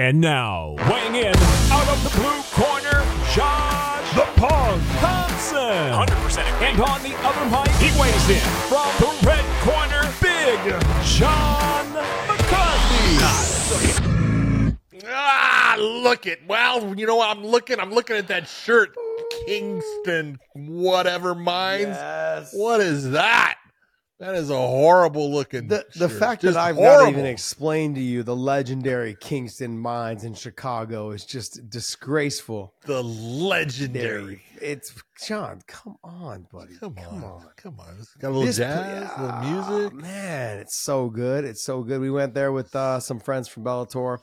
And now, weighing in out of the blue corner, Josh the Punk Thomson. 100% And on the other mic, he weighs in from the red corner, Big John McCarthy. Ah, look it. Well, you know what? I'm looking. I'm looking at that shirt. Kingston, whatever mines. Yes. What is that? That is a horrible looking. The, the fact Just that I've horrible. not even explained to you the legendary Kingston Mines in Chicago is just disgraceful. the legendary. It's John. Come on, buddy. Come, Come on, on. come on. It's got a little This- jazz, a little music. Ah, man, it's so good. It's so good. We went there with uh, some friends from Bellator,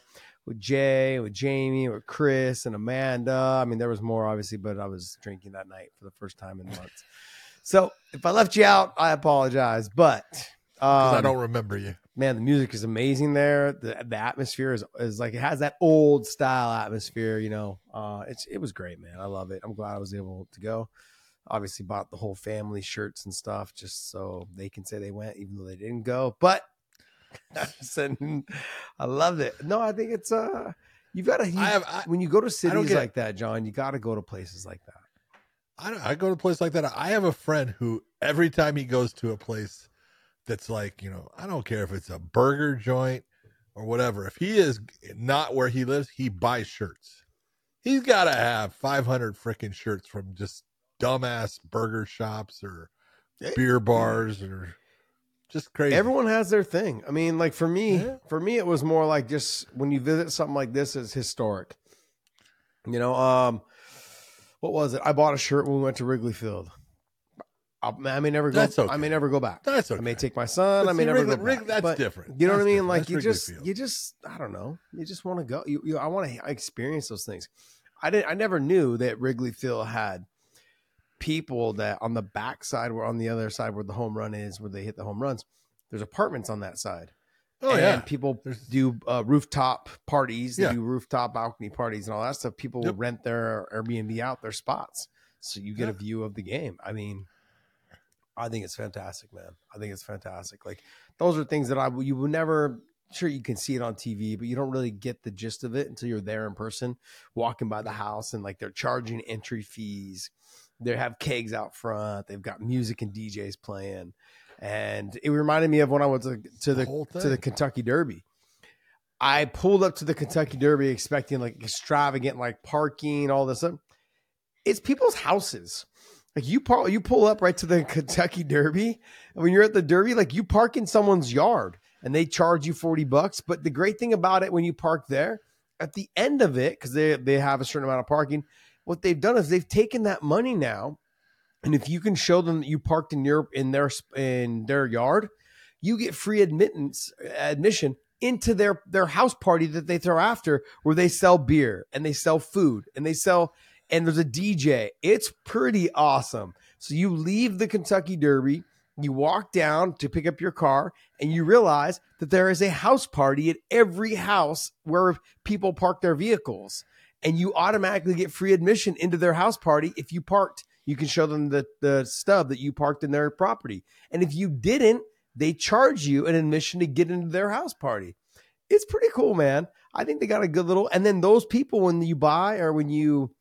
with Jay, with Jamie, with Chris, and Amanda. I mean, there was more obviously, but I was drinking that night for the first time in months. So if I left you out, I apologize. But 'Cause I um, don't remember you. man, the music is amazing there. The the atmosphere is, is like it has that old style atmosphere, you know. Uh it's it was great, man. I love it. I'm glad I was able to go. Obviously bought the whole family shirts and stuff just so they can say they went even though they didn't go. But I loved it. No, I think it's uh you've gotta you, I have. I, when you go to cities like that, John, you gotta go to places like that. I, don't, I go to a place like that. I have a friend who every time he goes to a place that's like, you know, I don't care if it's a burger joint or whatever. If he is not where he lives, he buys shirts. He's got to have 500 freaking shirts from just dumbass burger shops or beer bars or just crazy. Everyone has their thing. I mean, like for me, Yeah. for me, it was more like just when you visit something like this, it's historic. You know, um, what was it? I bought a shirt when we went to Wrigley Field. I, I may never go. That's okay. I may never go back. That's okay. I may take my son. But I may see, never Wrigley- go back. Wrigley- that's But different. You know what I mean? different. Like That's you Wrigley just, Field. you just, I don't know. You just want to go. You, you I want to experience those things. I didn't. I never knew that Wrigley Field had people that on the back side, where on the other side where the home run is, where they hit the home runs. There's apartments on that side. Oh, and yeah. people There's- do uh, rooftop parties. They Yeah. do rooftop balcony parties and all that stuff. People will Yep. rent their Airbnb out their spots, so you get Yeah. a view of the game. I mean, I think it's fantastic, man. I think it's fantastic. Like those are things that I you would never. Sure, you can see it on TV, but you don't really get the gist of it until you're there in person, walking by the house, and like they're charging entry fees. They have kegs out front. They've got music and DJs playing, and it reminded me of when I went to, to the whole to the. Kentucky Derby. I pulled up to the Kentucky Derby expecting like extravagant like parking, all this stuff. It's people's houses. Like you park, you pull up right to the Kentucky Derby, and when you're at the Derby, like you park in someone's yard, and they charge you forty bucks. But the great thing about it, when you park there, at the end of it, because they they have a certain amount of parking, what they've done is they've taken that money now, and if you can show them that you parked in your in their in their yard, you get free admittance admission into their their house party that they throw after where they sell beer and they sell food and they sell and there's a DJ. It's pretty awesome. So you leave the Kentucky Derby, you walk down to pick up your car and you realize that there is a house party at every house where people park their vehicles and you automatically get free admission into their house party if you parked you can show them the, the stub that you parked in their property. And if you didn't they charge you an admission to get into their house party. It's pretty cool man. I think they got a good little and then those people when you buy or when you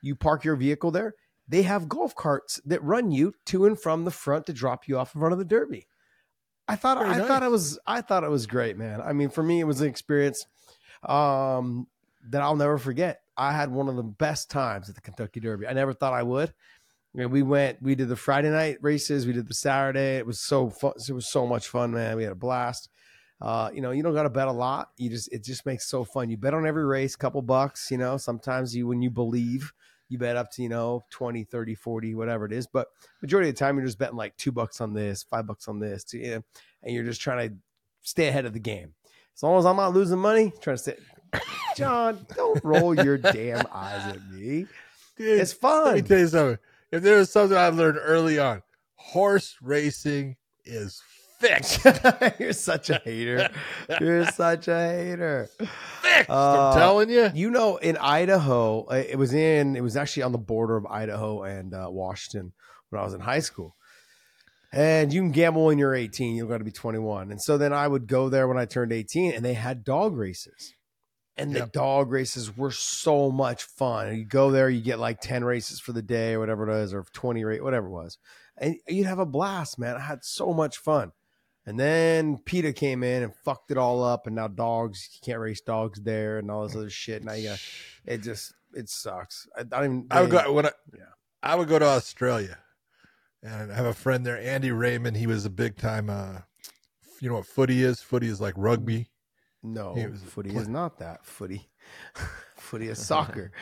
you park your vehicle there they have golf carts that run you to and from the front to drop you off in front of the derby. I thought Very i nice. thought it was i thought it was great man. I mean for me it was an experience um that i'll never forget. I had one of the best times at the kentucky derby. I never thought i would Mean, we went we did the friday night races we did the saturday it was so fun it was so much fun man we had a blast uh, you know, you don't got to bet a lot. You just it just makes so fun. You bet on every race, couple bucks, you know. Sometimes you when you believe, you bet up to, you know, 20, 30, 40, whatever it is. But majority of the time you're just betting like 2 bucks on this, 5 bucks on this, you know, and you're just trying to stay ahead of the game. As long as I'm not losing money, trying to stay John, don't roll your damn eyes at me. Dude, It's Let me fun. tell you something. If there was something I learned early on, horse racing is fixed. You're such a hater. You're such a hater. fixed. Uh, I'm telling you. You know, in Idaho, uh, it was in, it was actually on the border of Idaho and uh, Washington when I was in high school. And you can gamble when you're 18, you've got to be 21. And so then I would go there when I turned 18 and they had dog races. And the Yep. dog races were so much fun. You go there, you get like 10 races for the day or whatever it is, or 20 rate, whatever it was. And you'd have a blast, man. I had so much fun. And then PETA came in and fucked it all up. And now dogs, you can't race dogs there and all this other shit. Now you got, it just, it sucks. I, I don't even, I would go when I, Yeah. I would go to Australia, and I have a friend there, Andy Raymond. He was a big time. Uh, you know what footy is? Footy is like rugby. No, footy play- is not that. Footy, footy is soccer.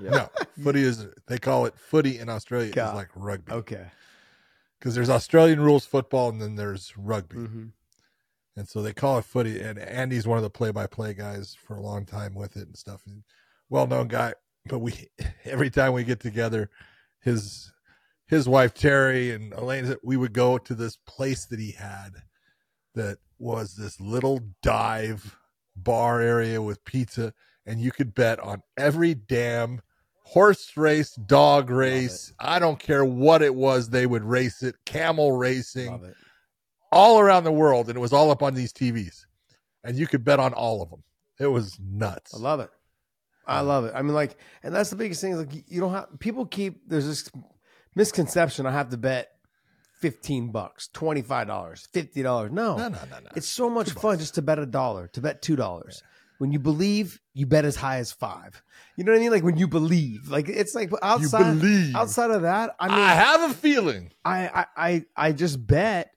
No, footy is they call it footy in Australia. It's like rugby Okay. because there's Australian rules football and then there's rugby, hmm and so they call it footy. And Andy's one of the play-by-play guys for a long time with it and stuff. Well-known guy, but we every time we get together, his his wife Terry and Elaine, we would go to this place that he had that was this little dive bar area with pizza, and you could bet on every damn horse race, dog race. I don't care what it was, they would race it, camel racing, it. all around the world, and it was all up on these TVs, and you could bet on all of them. It was nuts. I love it. I um, love it. I mean, like, and that's the biggest thing. Is like, you don't have people keep there's this misconception. I have to bet fifteen bucks, twenty five dollars, fifty dollars. No, no, no, no, no. it's so much Two fun bucks. just to bet a dollar, to bet two dollars. When you believe, you bet as high as five. You know what I mean? Like when you believe, like it's like outside believe. outside of that. I mean, I have a feeling. I, I I I just bet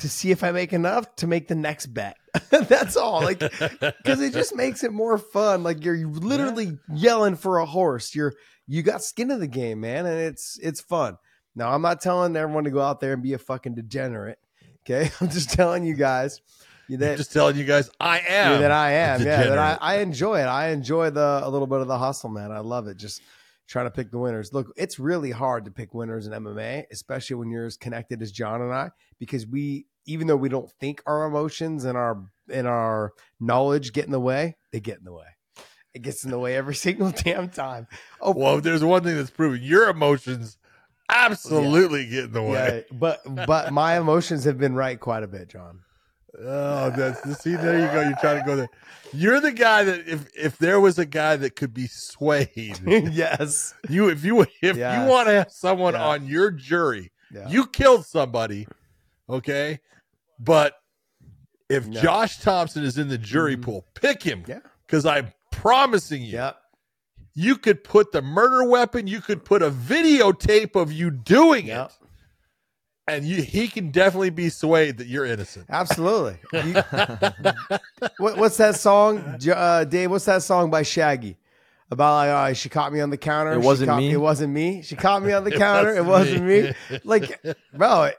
to see if I make enough to make the next bet. That's all. Like because it just makes it more fun. Like you're literally yelling for a horse. You're you got skin in the game, man, and it's it's fun. Now I'm not telling everyone to go out there and be a fucking degenerate. Okay, I'm just telling you guys I'm that just telling you guys, I am. that I am. Yeah, that I. I enjoy it. I enjoy the a little bit of the hustle, man. I love it. Just trying to pick the winners. Look, it's really hard to pick winners in MMA, especially when you're as connected as John and I, because we, even though we don't think our emotions and our and our knowledge get in the way, they get in the way. It gets in the way every single damn time. Oh, Well, if there's one thing that's proven, your emotions absolutely get in the way. yeah, but but my emotions have been right quite a bit, John. Oh, that's see. There you go. You're trying to go there. You're the guy that if if there was a guy that could be swayed, yes. you if you if Yes. you want to have someone Yeah. on your jury, Yeah. you killed somebody, okay, but if No. Josh Thomson is in the jury Mhm. pool, pick him. Yeah. because I'm promising you, Yep. You could put the murder weapon, you could put a videotape of you doing Yep. it, and you he can definitely be swayed that you're innocent. Absolutely. You- what, what's that song, uh, Dave? What's that song by Shaggy? About like, uh, she caught me on the counter. It wasn't caught- me. It wasn't me. She caught me on the counter. It wasn't me. Like, bro,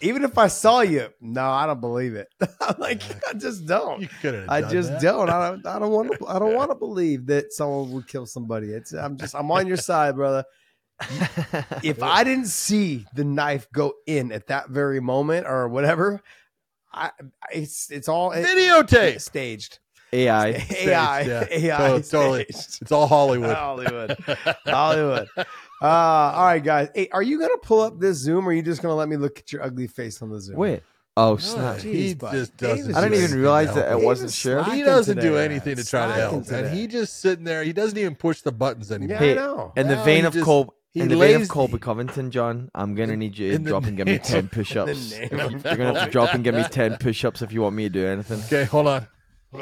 even if I saw you, no, I don't believe it. I'm like, I just don't. You could. I just that. don't. I don't. I don't want to. I don't want to believe that someone would kill somebody. It's. I'm just. I'm on your side, brother. If I didn't see the knife go in at that very moment or whatever, I. It's. It's all it- Videotape. staged. AI. AI. yeah. AI. To- totally. It's all Hollywood. Hollywood. Hollywood. Uh, all right, guys. Hey, are you gonna pull up this Zoom, or are you just gonna let me look at your ugly face on the Zoom? Wait. Oh No, snap! he just doesn't. I didn't even realize that it wasn't slacking He doesn't do anything to try to help, and today. he just sitting there. He doesn't even push the buttons anymore. Yeah, I know. In the vein of just- Col- in the vein of Colby Covington, John, I'm gonna In- need you to drop and give me ten push-ups. You're gonna have to drop and give me ten push-ups if you want me to do anything. Okay, hold on.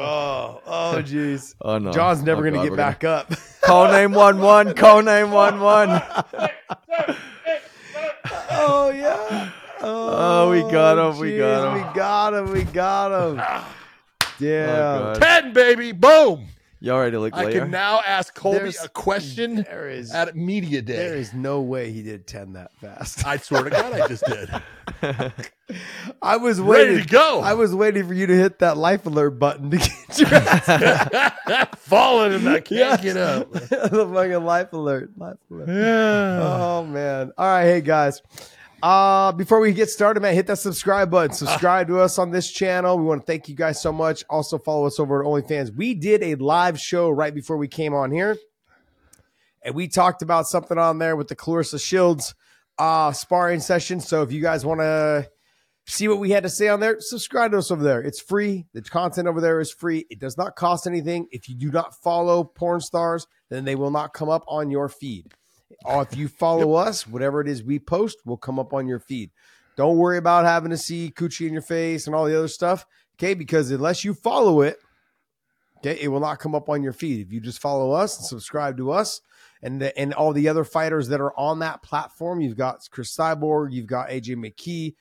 Oh, oh, jeez. Oh no, John's oh, never Oh, going to God, get we're back up. Call nine one one. Call nine one one. oh, yeah. Oh, we got him, we got him. We got him. We got him. Yeah. Oh, God. Ten, baby, boom! You already look I later. can now ask Colby There's- a question there is at media day. there is no way he did 10 that fast. I swear to God, I just did. I was Ready waiting. to go. I was waiting for you to hit that life alert button to get your ass falling and I can't Yes. get up. the fucking life alert. Life alert. Yeah. Oh man. All right, hey guys. Uh before we get started, man, hit that subscribe button. Subscribe to us on this channel. We want to thank you guys so much. Also follow us over at OnlyFans. We did a live show right before we came on here. And we talked about something on there with the Claressa Shields uh sparring session. So if you guys want to see what we had to say on there, subscribe to us over there. It's free. The content over there is free. It does not cost anything. If you do not follow porn stars, then they will not come up on your feed. Or if you follow us, whatever it is we post will come up on your feed. Don't worry about having to see coochie in your face and all the other stuff. Okay, because unless you follow it, okay, it will not come up on your feed. If you just follow us and subscribe to us and the, and all the other fighters that are on that platform, you've got Cris Cyborg, you've got AJ McKee,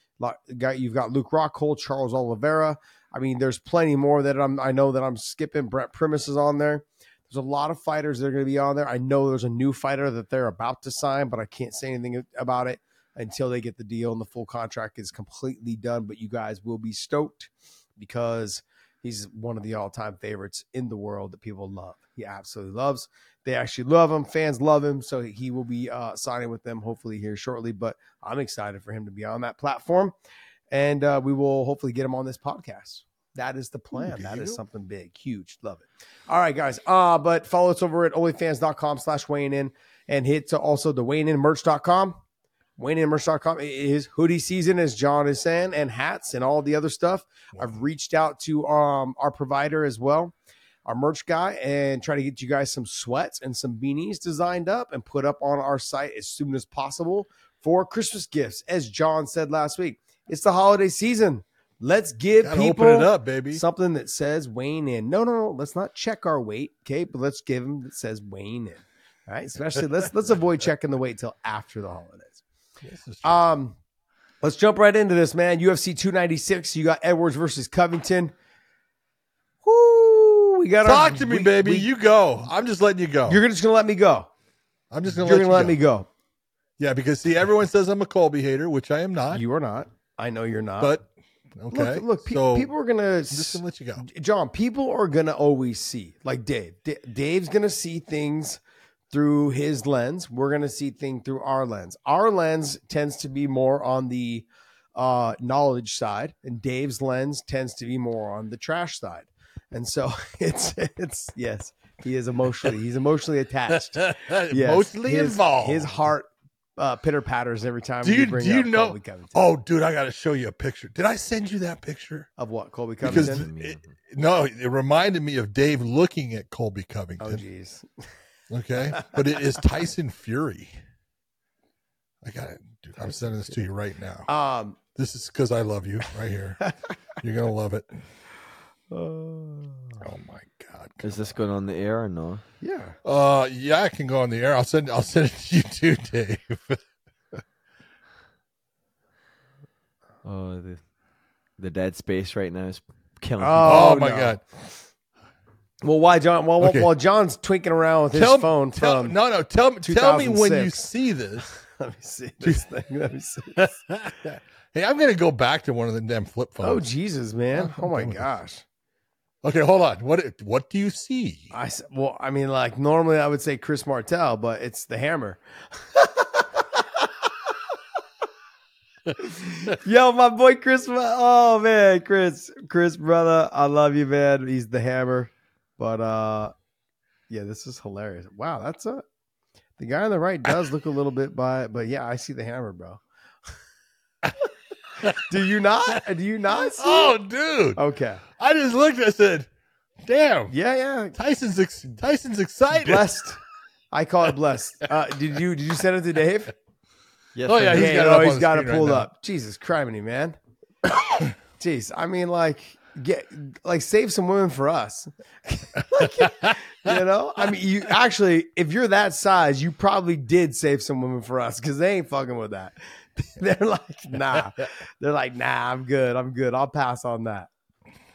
got you've got Luke Rockhold, Charles Oliveira. I mean, there's plenty more that I'm I know that I'm skipping. Brent Primus is on there. There's a lot of fighters that are going to be on there. I know there's a new fighter that they're about to sign, but I can't say anything about it until they get the deal and the full contract is completely done. But you guys will be stoked because he's one of the all-time favorites in the world that people love. He absolutely loves. They actually love him. Fans love him. So he will be uh, signing with them hopefully here shortly. But I'm excited for him to be on that platform, and uh, we will hopefully get him on this podcast. That is the plan. That is something big, huge. Love it. All right, guys. Uh, but follow us over at onlyfans.com slash weighing in and hit to also the weighing in merch.com. WeighingInMerch.com It is hoodie season, as John is saying, and hats and all the other stuff. I've reached out to um, our provider as well, our merch guy, and try to get you guys some sweats and some beanies designed up and put up on our site as soon as possible for Christmas gifts. As John said last week, it's the holiday season. Let's give Gotta people open it up, baby. something that says weighing in. No, no, no. Let's not check our weight, okay? But let's give them that says weighing in. All right. Especially let's let's avoid checking the weight till after the holidays. Um, let's jump right into this, man. UFC 296. You got Edwards versus Covington. Whoo, we got our- Talk to me, we- baby. we- you go. I'm just letting you go. you're just gonna let me go. I'm just gonna You're let gonna you let go. me go. Yeah, because see, everyone says I'm a Colby hater, which I am not. You are not. I know you're not. but okay, look, look. Pe- so people are gonna. I'm just gonna let you go. John, people are gonna always see, like Dave. D- Dave's gonna see things through his lens. We're gonna see things through our lens. Our lens tends to be more on the uh, knowledge side, and Dave's lens tends to be more on the trash side. And so it's it's yes, he is emotionally he's emotionally attached. Yes, Mostly his, involved. His heart uh, pitter patters every time. Do we you bring do you up know? Colby Covington. Oh, dude, I got to show you a picture. Did I send you that picture? of what Colby Because Covington? it, no, it reminded me of Dave looking at Colby Covington. Oh, Covington. jeez. okay, but it is Tyson Fury. I got it, dude. I'm sending this to you right now. Um. This is because I love you, right here. You're gonna love it. Uh, Oh my god. Is this going on the air or no? yeah. Uh, yeah, I can go on the air. I'll send. I'll send it to you too, Dave. Oh, the the dead space right now is killing. Oh, Oh, my no. god. Well, why John? Well, Okay. while John's twinking around with his phone tell, from. no, no. Tell me. Tell me when you see this. Let me see this thing. Let me see. hey, I'm gonna go back to one of the damn flip phones. Oh. Jesus, man! I'm Oh my done this. gosh! Okay, hold on. What what do you see? I well, I mean, like normally I would say Chris Martel, but it's the Hammer. Yo, my boy Chris. Oh man, Chris, Chris, brother, I love you, man. He's the Hammer. But uh, yeah, this is hilarious. Wow, that's a the guy on the right does look a little bit by, but yeah, I see the Hammer, bro. Do you not? Do you not? See Oh, it? dude! okay. I just looked. I said, "Damn, Yeah, yeah. Tyson's ex- Tyson's excited." Blessed. I call it blessed. Uh, did you did you send it to Dave? Yes, Oh, yeah, do. he's Yeah, got it no, up on he's the got it screen right pulled up. Jesus, criminy, man. Jeez, I mean, like, get like save some women for us. Like, you know, I mean, you actually, if you're that size, you probably did save some women for us because they ain't fucking with that. They're like, nah. They're like, nah, I'm good. I'm good. I'll pass on that.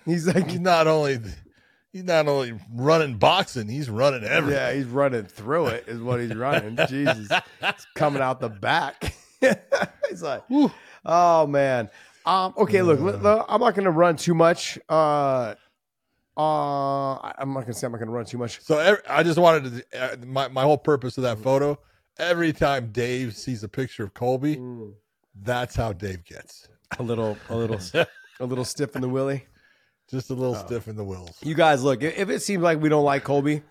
He's like, he's not only he's not only running boxing, he's running everything. Yeah, he's running through it, is what he's running. Jesus. It's coming out the back. he's like, oh, man. Um, okay, look, I'm not going to run too much. Uh, uh, I'm not going to say I'm not going to run too much. So every, I just wanted to uh, my my whole purpose of that photo. Every time Dave sees a picture of Colby, that's how Dave gets. A little, a little, a little stiff in the willy. Just a little Oh. stiff in the wills. You guys, look, if it seems like we don't like Colby,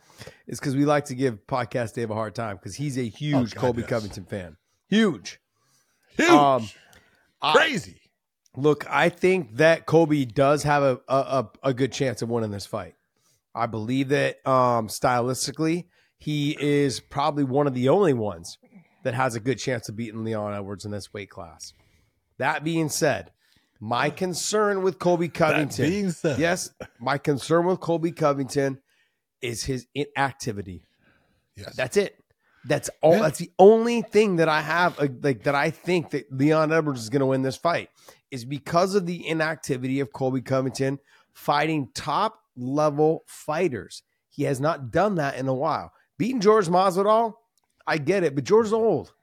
it's because we like to give Podcast Dave a hard time because he's a huge God, Colby yes. Covington fan. Huge. Huge, Um, I- crazy. Look, I think that Colby does have a, a, a, a good chance of winning this fight. I believe that um, stylistically, he is probably one of the only ones that has a good chance of beating Leon Edwards in this weight class. That being said, my concern with Colby Covington, yes, my concern with Colby Covington is his inactivity. Yes. That's it. That's all. Yeah. That's the only thing that I have, uh, like that I think that Leon Edwards is going to win this fight is because of the inactivity of Colby Covington fighting top level fighters. He has not done that in a while. Beating George Masvidal, I get it, but George's old.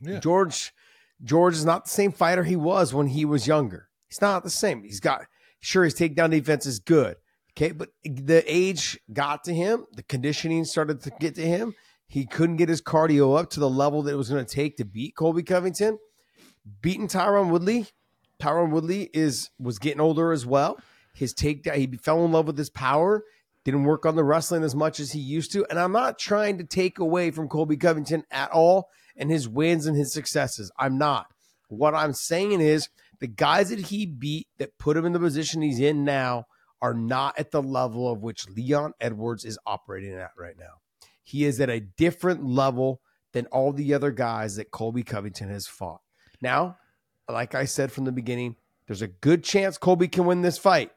Yeah. George, George is not the same fighter he was when he was younger. He's not the same. He's got sure his takedown defense is good. Okay, but the age got to him. The conditioning started to get to him. He couldn't get his cardio up to the level that it was going to take to beat Colby Covington. Beating Tyron Woodley. Tyron Woodley is was getting older as well. His takedown, he fell in love with his power. Didn't work on the wrestling as much as he used to. And I'm not trying to take away from Colby Covington at all and his wins and his successes. I'm not. What I'm saying is the guys that he beat that put him in the position he's in now are not at the level of which Leon Edwards is operating at right now. He is at a different level than all the other guys that Colby Covington has fought. Now, like I said from the beginning, there's a good chance Colby can win this fight.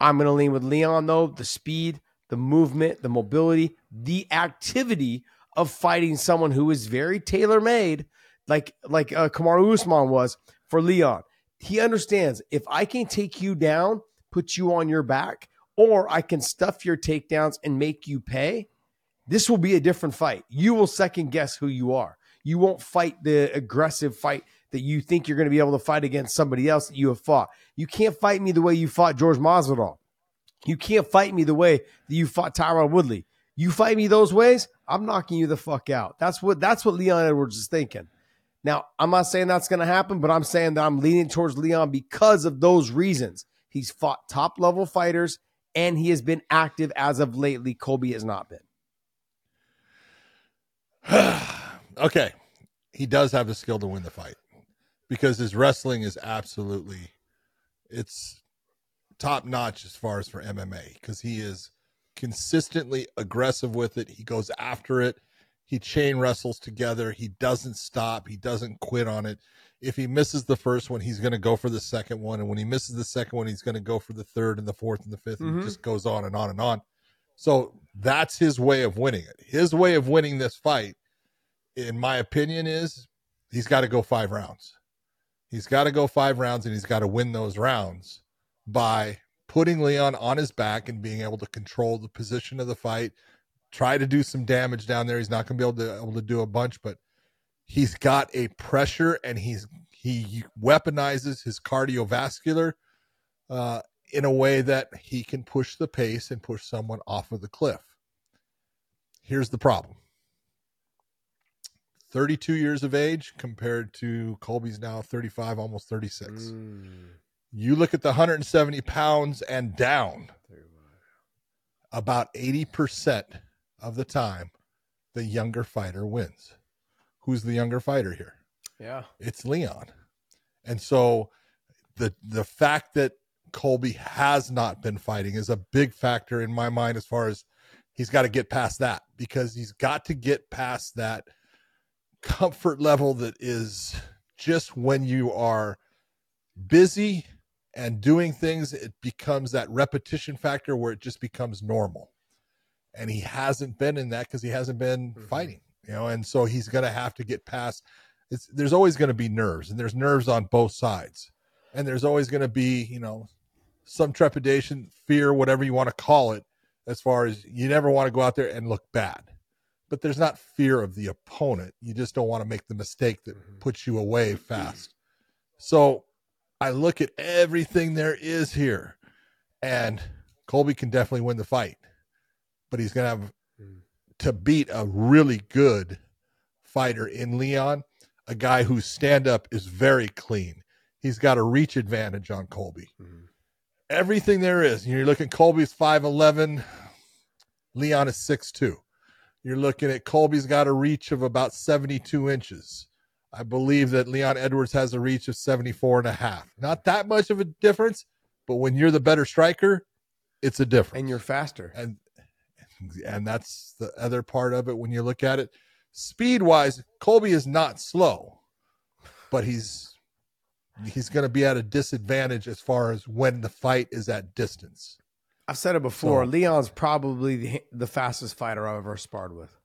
I'm going to lean with Leon, though. The speed, the movement, the mobility, the activity of fighting someone who is very tailor made, like like uh, Kamaru Usman was for Leon. He understands if I can take you down, put you on your back, or I can stuff your takedowns and make you pay. This will be a different fight. You will second guess who you are. You won't fight the aggressive fight that you think you're going to be able to fight against somebody else that you have fought. You can't fight me the way you fought George Masvidal. You can't fight me the way that you fought Tyron Woodley. You fight me those ways, I'm knocking you the fuck out. That's what that's what Leon Edwards is thinking. Now, I'm not saying that's going to happen, but I'm saying that I'm leaning towards Leon because of those reasons. He's fought top level fighters and he has been active as of lately. Colby has not been. okay. He does have the skill to win the fight because his wrestling is absolutely it's top notch as far as for MMA because he is consistently aggressive with it. He goes after it. He chain wrestles together. He doesn't stop. He doesn't quit on it. If he misses the first one, he's going to go for the second one. And when he misses the second one, he's going to go for the third and the fourth and the 5th And Mhm. it just goes on and on and on. So that's his way of winning it. His way of winning this fight, in my opinion, is he's got to go five rounds. He's got to go five rounds and he's got to win those rounds by putting Leon on his back and being able to control the position of the fight, try to do some damage down there. He's not going to be able to able to do a bunch, but he's got a pressure and he's he weaponizes his cardiovascular uh, in a way that he can push the pace and push someone off of the cliff. Here's the problem. 32 years of age compared to Colby's now 35, almost 36 you look at the 170 pounds and down. About 80% of the time the younger fighter wins. Who's the younger fighter here? Yeah. it's leon. And so the the fact that colby has not been fighting is a big factor in my mind as far as he's got to get past that because he's got to get past that comfort level that is just when you are busy and doing things, it becomes that repetition factor where it just becomes normal. And he hasn't been in that because he hasn't been Mhm. fighting, you know, and so he's going to have to get past. It's, there's always going to be nerves, and there's nerves on both sides, and there's always going to be, you know, some trepidation, fear, whatever you want to call it, as far as you never want to go out there and look bad. But there's not fear of the opponent. You just don't want to make the mistake that Mhm. puts you away fast. So I look at everything there is here, and Colby can definitely win the fight, but he's going to have Mm. to beat a really good fighter in Leon, a guy whose stand up is very clean. He's got a reach advantage on Colby. Mhm. Everything there is. You're looking Colby's 5'11, Leon is 6'2. You're looking at Colby's got a reach of about 72 inches I believe that Leon Edwards has a reach of 74 and a half. Not that much of a difference, but when you're the better striker, it's a difference. And you're faster. and and that's the other part of it when you look at it. Speed wise, Colby is not slow, but he's he's going to be at a disadvantage as far as when the fight is at distance. I've said it before. So- Leon's probably the, the fastest fighter I've ever sparred with.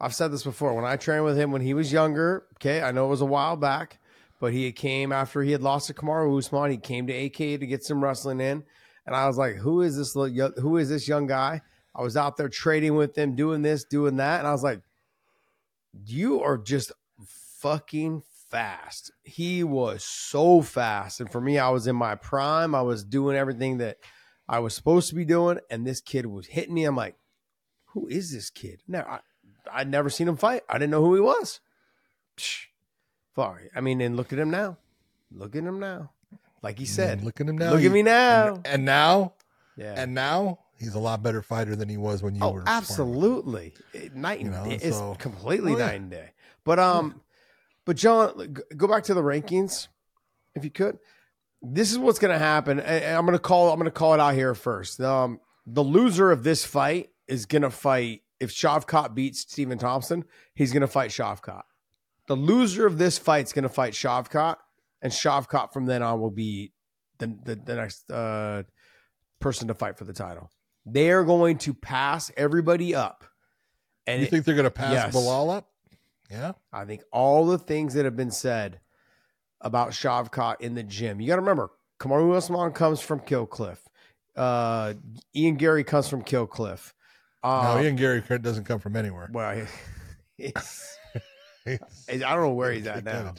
I've said this before. When I trained with him when he was younger, okay, I know it was a while back, but he came after he had lost to Kamaru Usman. He came to AK to get some wrestling in, and I was like, "Who is this? Who is this young guy?" I was out there trading with him, doing this, doing that, and I was like, "You are just fucking fast." He was so fast, and for me, I was in my prime. I was doing everything that I was supposed to be doing, and this kid was hitting me. I'm like, who is this kid? Now I, I'd never seen him fight. I didn't know who he was. Psh, Sorry. I mean, and look at him now. Look at him now. Like he said, look at him now. look He- at me now. And, and now, yeah. and now he's a lot better fighter than he was when you oh, were. absolutely. It- Night and You know, day. It's so- completely Oh, yeah. night and day. But um, but John, go back to the rankings, if you could. This is what's going to happen. and- I'm going to call. I'm going to call it out here first. Um, the loser of this fight is going to fight. If Shavkat beats Stephen Thompson, he's going to fight Shavkat. The loser of this fight is going to fight Shavkat, and Shavkat from then on will be the the, the next uh, person to fight for the title. They are going to pass everybody up, and You it- think they're going to pass Yes. Belal up? Yeah. I think all the things that have been said about Shavkat in the gym. You got to remember, Kamaru Usman comes from Kill Cliff. Uh, Ian Garry comes from Kill Cliff. Uh, no, Ian Garry doesn't come from anywhere. well, it's, He's- I don't know where he's at now.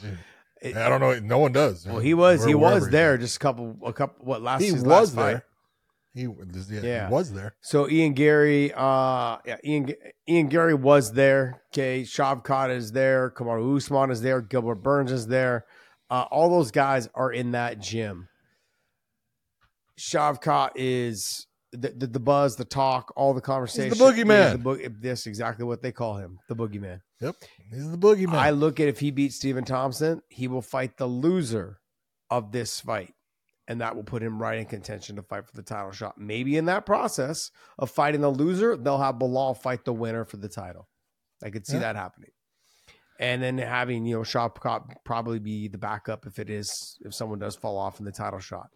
It- I don't know. No one does. well, he was he was there just a couple a couple what last He was last there. He, yeah, Yeah. he was there. So Ian Garry, uh, yeah, Ian Ian Garry was there. Okay, Shavkat is there. Kamaru Usman is there. Gilbert Burns is there. Uh, all those guys are in that gym. Shavkat is the, the the buzz, the talk, all the conversation. boogeyman. He's The boog- this exactly what they call him, the boogeyman. Yep. He's the boogeyman. I look at if he beats Stephen Thompson, he will fight the loser of this fight. And that will put him right in contention to fight for the title shot. Maybe in that process of fighting the loser, they'll have Belal fight the winner for the title. I could see that happening. And then having, you know, Shavkat probably be the backup if it is, if someone does fall off in the title shot.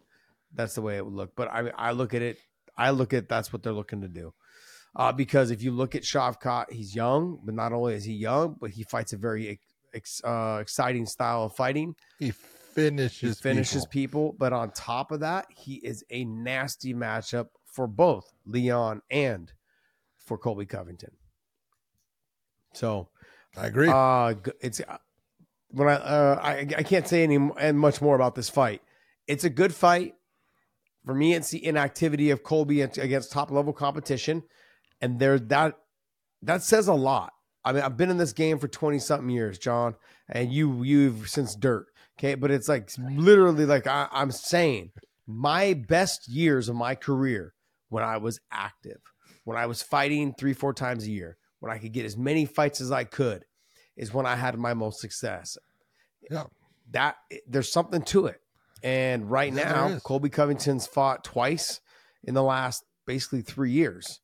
That's the way it would look. But I, I look at it, I look at that's what they're looking to do. Uh, because if you look at Shavkat, he's young, but not only is he young, but he fights a very ex, uh, exciting style of fighting. he finishes. He finishes people. people. but on top of that, he is a nasty matchup for both Leon and for Colby Covington. So, I agree. uh, it's uh, when I uh, I I can't say any and much more about this fight. It's a good fight. For me, it's the inactivity of Colby against top level competition, and there that that says a lot. I mean, I've been in this game for twenty something years, John, and you you've since dirt. Okay, but it's like literally like I, I'm saying my best years of my career when I was active, when I was fighting three four times a year, when I could get as many fights as I could, is when I had my most success. yeah. That there's something to it. And right Yeah, now. Colby Covington's fought twice in the last basically three years.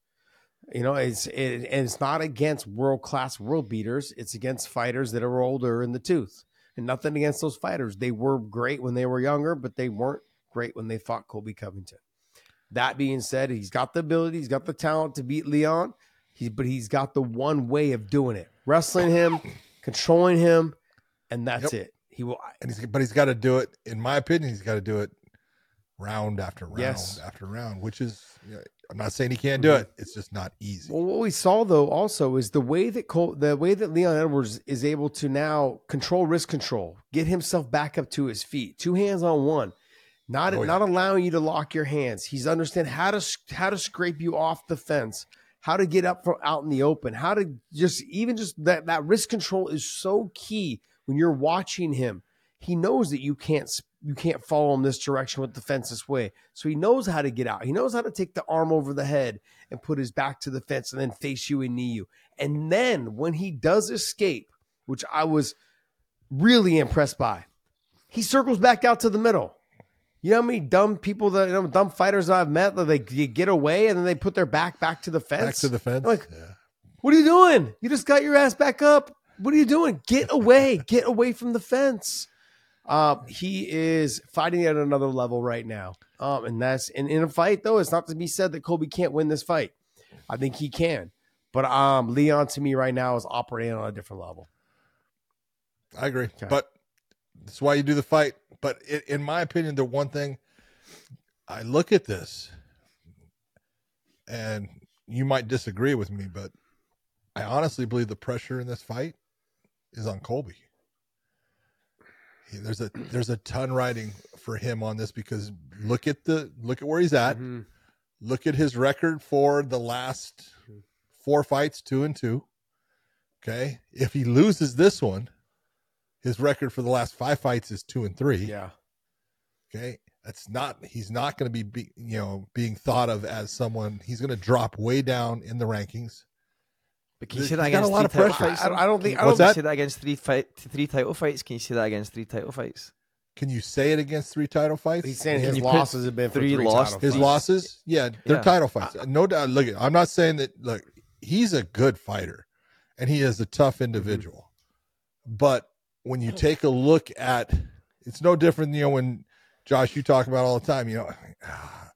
You know, it's it, and it's not against world class world beaters. It's against fighters that are older in the tooth. And nothing against those fighters. They were great when they were younger, but they weren't great when they fought Colby Covington. That being said, he's got the ability, he's got the talent to beat Leon. He, but he's got the one way of doing it: wrestling him, controlling him, and that's Yep. it. He will. And he's but he's got to do it. In my opinion, he's got to do it round after round Yes. after round, which is. You know, I'm not saying he can't do mm-hmm. it. It's just not easy. Well, what we saw though also is the way that Cole, the way that Leon Edwards is able to now control wrist control, get himself back up to his feet, two hands on one, not Oh, yeah. not allowing you to lock your hands. He's understand how to how to scrape you off the fence, how to get up from out in the open, how to just even just that that wrist control is so key when you're watching him. He knows that you can't you can't follow him this direction with the fence this way. So he knows how to get out. He knows how to take the arm over the head and put his back to the fence and then face you and knee you. And then when he does escape, which I was really impressed by. He circles back out to the middle. You know how many dumb people that you know, dumb fighters I've met that they, they get away and then they put their back back to the fence. Back to the fence. I'm like, yeah. what are you doing? You just got your ass back up. What are you doing? Get away. Get away from the fence. Uh, he is fighting at another level right now. Um, and that's in, in a fight, though, it's not to be said that Colby can't win this fight. I think he can. But um, Leon to me right now is operating on a different level. I agree. Okay. But that's why you do the fight. But i in my opinion, the one thing I look at this, and you might disagree with me, but I honestly believe the pressure in this fight is on Colby. He- There's a there's a ton riding for him on this because look at the look at where he's at. Mhm. Look at his record for the last four fights, two and two. Okay. If he loses this one, his record for the last five fights is two and three. Yeah. Okay. That's not, he's not going to be, be, you know, being thought of as someone, he's going to drop way down in the rankings. But can you He's say that got a lot three of title pressure. fights? I- I don't Can think- you- I don't can you think- say that against three fight three title fights. Can you say that against three title fights? Can you say it against three title fights? He's saying Can his losses have been three three, lost- his fights. losses, yeah, they're Yeah. title fights. No doubt. Look, I'm not saying that. Look, he's a good fighter, and he is a tough individual. Mm-hmm. But when you take a look at, it's no different. You know, when Josh, you talk about all the time. You know, "Ah,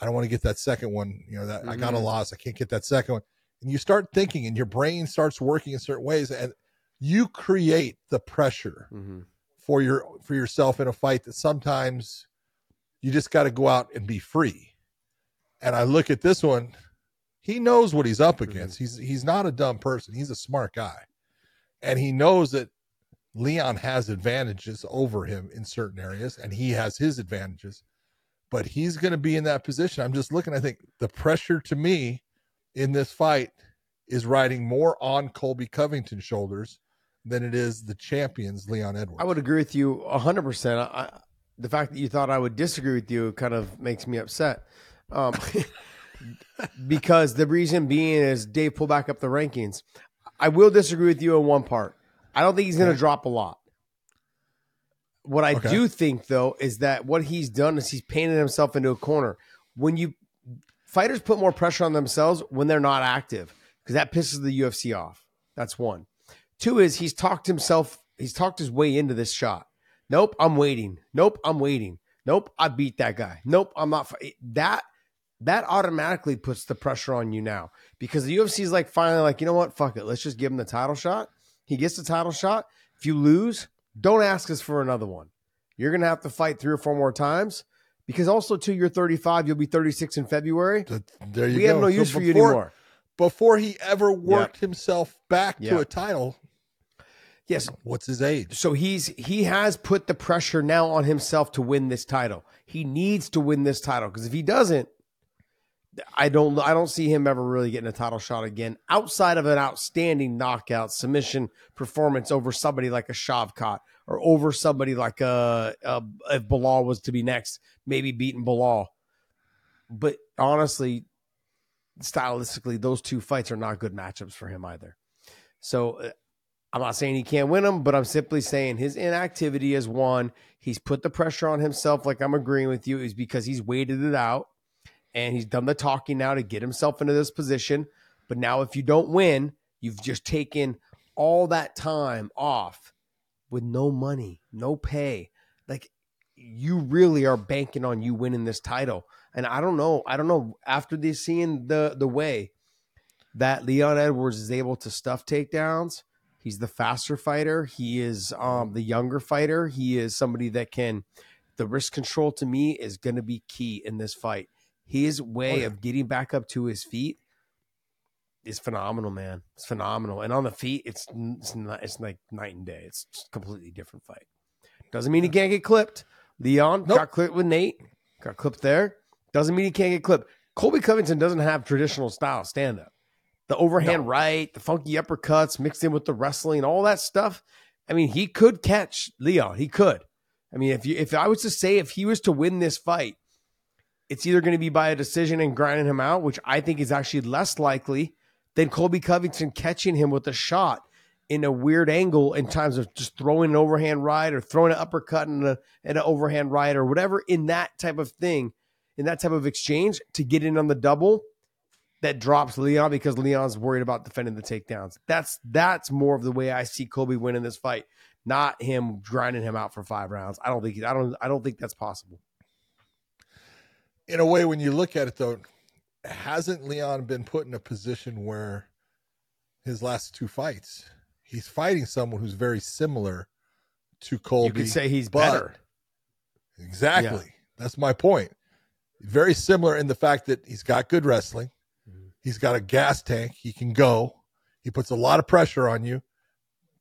I don't want to get that second one. You know, that I got a Mhm. loss. I can't get that second one. And you start thinking, and your brain starts working in certain ways, and you create the pressure Mhm. for your for yourself in a fight that sometimes you just got to go out and be free. And I look at this one, he knows what he's up against. He's he's not a dumb person. He's a smart guy. And he knows that Leon has advantages over him in certain areas and he has his advantages. But he's going to be in that position. I'm just looking I think the pressure to me in this fight is riding more on Colby Covington's shoulders than it is the champion's Leon Edwards. I would agree with you 100%. I, the fact that you thought I would disagree with you kind of makes me upset. Um, because the reason being is Dave pull back up the rankings. I will disagree with you in one part. I don't think he's going to drop a lot. What I Okay. do think though is that what he's done is he's painted himself into a corner. When you fighters put more pressure on themselves when they're not active because that pisses the UFC off. That's one. Two is he's talked himself, he's talked his way into this shot. Nope, I'm waiting. Nope, I'm waiting. Nope, I beat that guy. Nope, I'm not. fi- That that automatically puts the pressure on you now because the UFC is like finally like you know what, fuck it, let's just give him the title shot. He gets the title shot. If you lose, don't ask us for another one. You're gonna have to fight three or four more times because also too, you're 35, you'll be 36 in February. There you We go. have no So use for you before- anymore. Before he ever worked himself back Yeah. to a title, Yes, what's his age? so he's he has put the pressure now on himself to win this title. He needs to win this title because if he doesn't, I don't I don't see him ever really getting a title shot again outside of an outstanding knockout submission performance over somebody like a Shavkat or over somebody like uh, uh if Belal was to be next, maybe beating Belal. But honestly, stylistically, those two fights are not good matchups for him either. So uh, I'm not saying he can't win them, but I'm simply saying his inactivity is one. He's put the pressure on himself, like I'm agreeing with you, is because he's waited it out and he's done the talking now to get himself into this position. But now, if you don't win, you've just taken all that time off with no money, no pay. Like you really are banking on you winning this title. And I don't know. I don't know. After this, seeing the the way that Leon Edwards is able to stuff takedowns, he's the faster fighter. He is um, the younger fighter. He is somebody that can. The wrist control to me is going to be key in this fight. His oh, way Oh, yeah. of getting back up to his feet is phenomenal, man. It's phenomenal. And on the feet, it's it's not, it's like night and day. It's just a completely different fight. Doesn't mean he can't get clipped. Leon Nope. got clipped with Nate. Got clipped there. Doesn't mean he can't get clipped. Colby Covington doesn't have traditional style stand up. The overhand right, the funky uppercuts mixed in with the wrestling, all that stuff. I mean, he could catch Leon. He could. I mean, if you if I was to say if he was to win this fight, it's either going to be by a decision and grinding him out, which I think is actually less likely than Colby Covington catching him with a shot in a weird angle in times of just throwing an overhand right or throwing an uppercut and, an overhand right or whatever in that type of thing, in that type of exchange to get in on the double that drops Leon because Leon's worried about defending the takedowns. That's that's more of the way I see Colby winning this fight, not him grinding him out for five rounds. I don't think I don't I don't think that's possible. In a way, when you look at it, though, hasn't Leon been put in a position where his last two fights, he's fighting someone who's very similar to Colby? You could say he's better. Exactly. That's my point. Very similar in the fact that he's got good wrestling. Mm-hmm. He's got a gas tank. He can go. He puts a lot of pressure on you.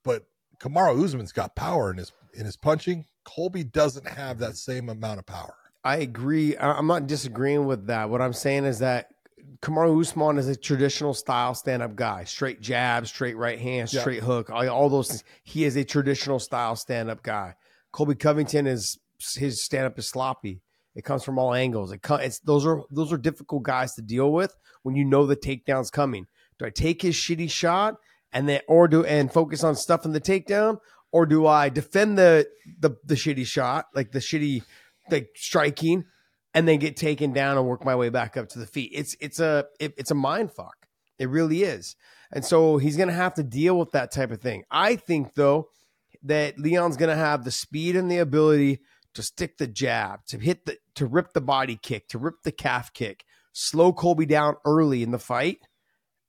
But Kamaru Usman's got power in his in his punching. Colby doesn't have that same amount of power. I agree. I'm not disagreeing with that. What I'm saying is that Kamaru Usman is a traditional style stand up guy. Straight jab, straight right hand, Yeah. straight hook, all, all those things. He is a traditional style stand up guy. Colby Covington is his stand up is sloppy. It comes from all angles. It it's those are those are difficult guys to deal with when you know the takedown's coming. Do I take his shitty shot and then or do and focus on stuffing the takedown, or do I defend the the the shitty shot like the shitty like striking and then get taken down and work my way back up to the feet. It's it's a it, it's a mind fuck. It really is. And so he's going to have to deal with that type of thing. I think though that Leon's going to have the speed and the ability to stick the jab, to hit the to rip the body kick, to rip the calf kick, slow Colby down early in the fight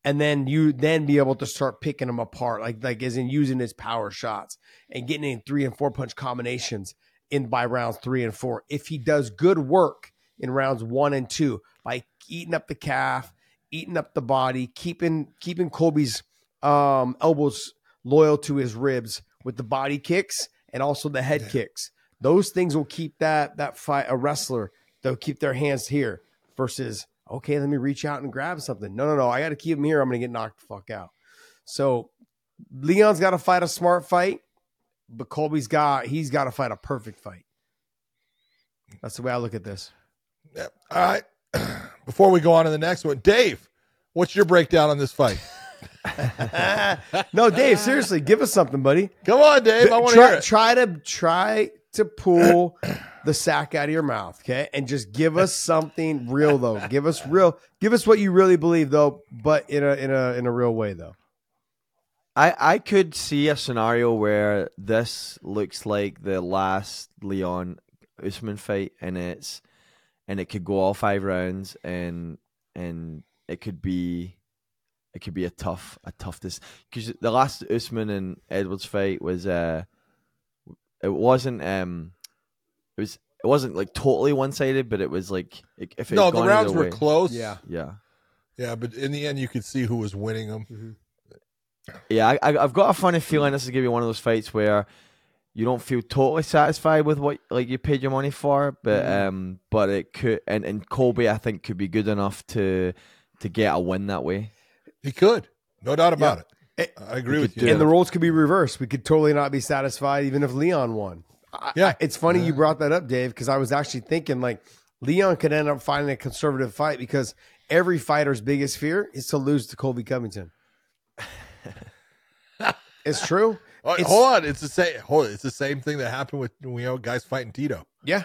and then you then be able to start picking him apart like like as in using his power shots and getting in three and four punch combinations in by rounds three and four. If he does good work in rounds one and two by eating up the calf, eating up the body, keeping keeping Colby's um, elbows loyal to his ribs with the body kicks and also the head kicks. Those things will keep that that fight a wrestler. They'll keep their hands here versus okay, let me reach out and grab something. No, no, no. I got to keep him here. I'm going to get knocked the fuck out. So Leon's got to fight a smart fight, but Colby's got he's got to fight a perfect fight. That's the way I look at this. Yep. All right. Before we go on to the next one, Dave, what's your breakdown on this fight? no, Dave, seriously, give us something, buddy. Come on, Dave. I want to try, try to try to pull the sack out of your mouth, okay? And just give us something real though. Give us real give us what you really believe though, but in a in a in a real way though. I, I could see a scenario where this looks like the last Leon Usman fight, and it's and it could go all five rounds, and and it could be it could be a tough a tough this because the last Usman and Edwards fight was uh it wasn't um it was it wasn't like totally one sided, but it was like it- if it No, had the rounds were way- close. Yeah. Yeah. Yeah, but in the end, you could see who was winning them. Mm-hmm. Yeah, I, I, I've got a funny feeling this is gonna be one of those fights where you don't feel totally satisfied with what like you paid your money for, but Mm-hmm. um, but it could and, and Colby I think could be good enough to to get a win that way. He could, no doubt about Eh, it. I agree with you. And the roles could be reversed. We could totally not be satisfied even if Leon won. I- Yeah. I- it's funny you brought that up, Dave, because I was actually thinking like Leon could end up finding a conservative fight because every fighter's biggest fear is to lose to Colby Covington. It's true. Oh, It's- hold on, it's the same. Hold on, it's the same thing that happened with you know guys fighting Tito. Yeah.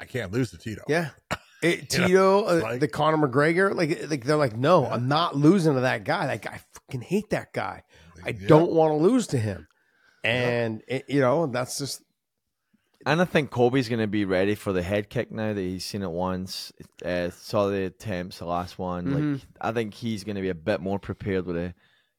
I can't lose to Tito. Yeah. It, You know, Tito, uh, like- the Conor McGregor, like, like they're like, no, I'm not losing to that guy. That guy, I fucking hate that guy. I Yeah. don't want to lose to him. And it, you know, that's just And I think Colby's gonna be ready for the head kick now that he's seen it once. Uh, saw the attempts, the last one. Mm-hmm. Like I think he's gonna be a bit more prepared with the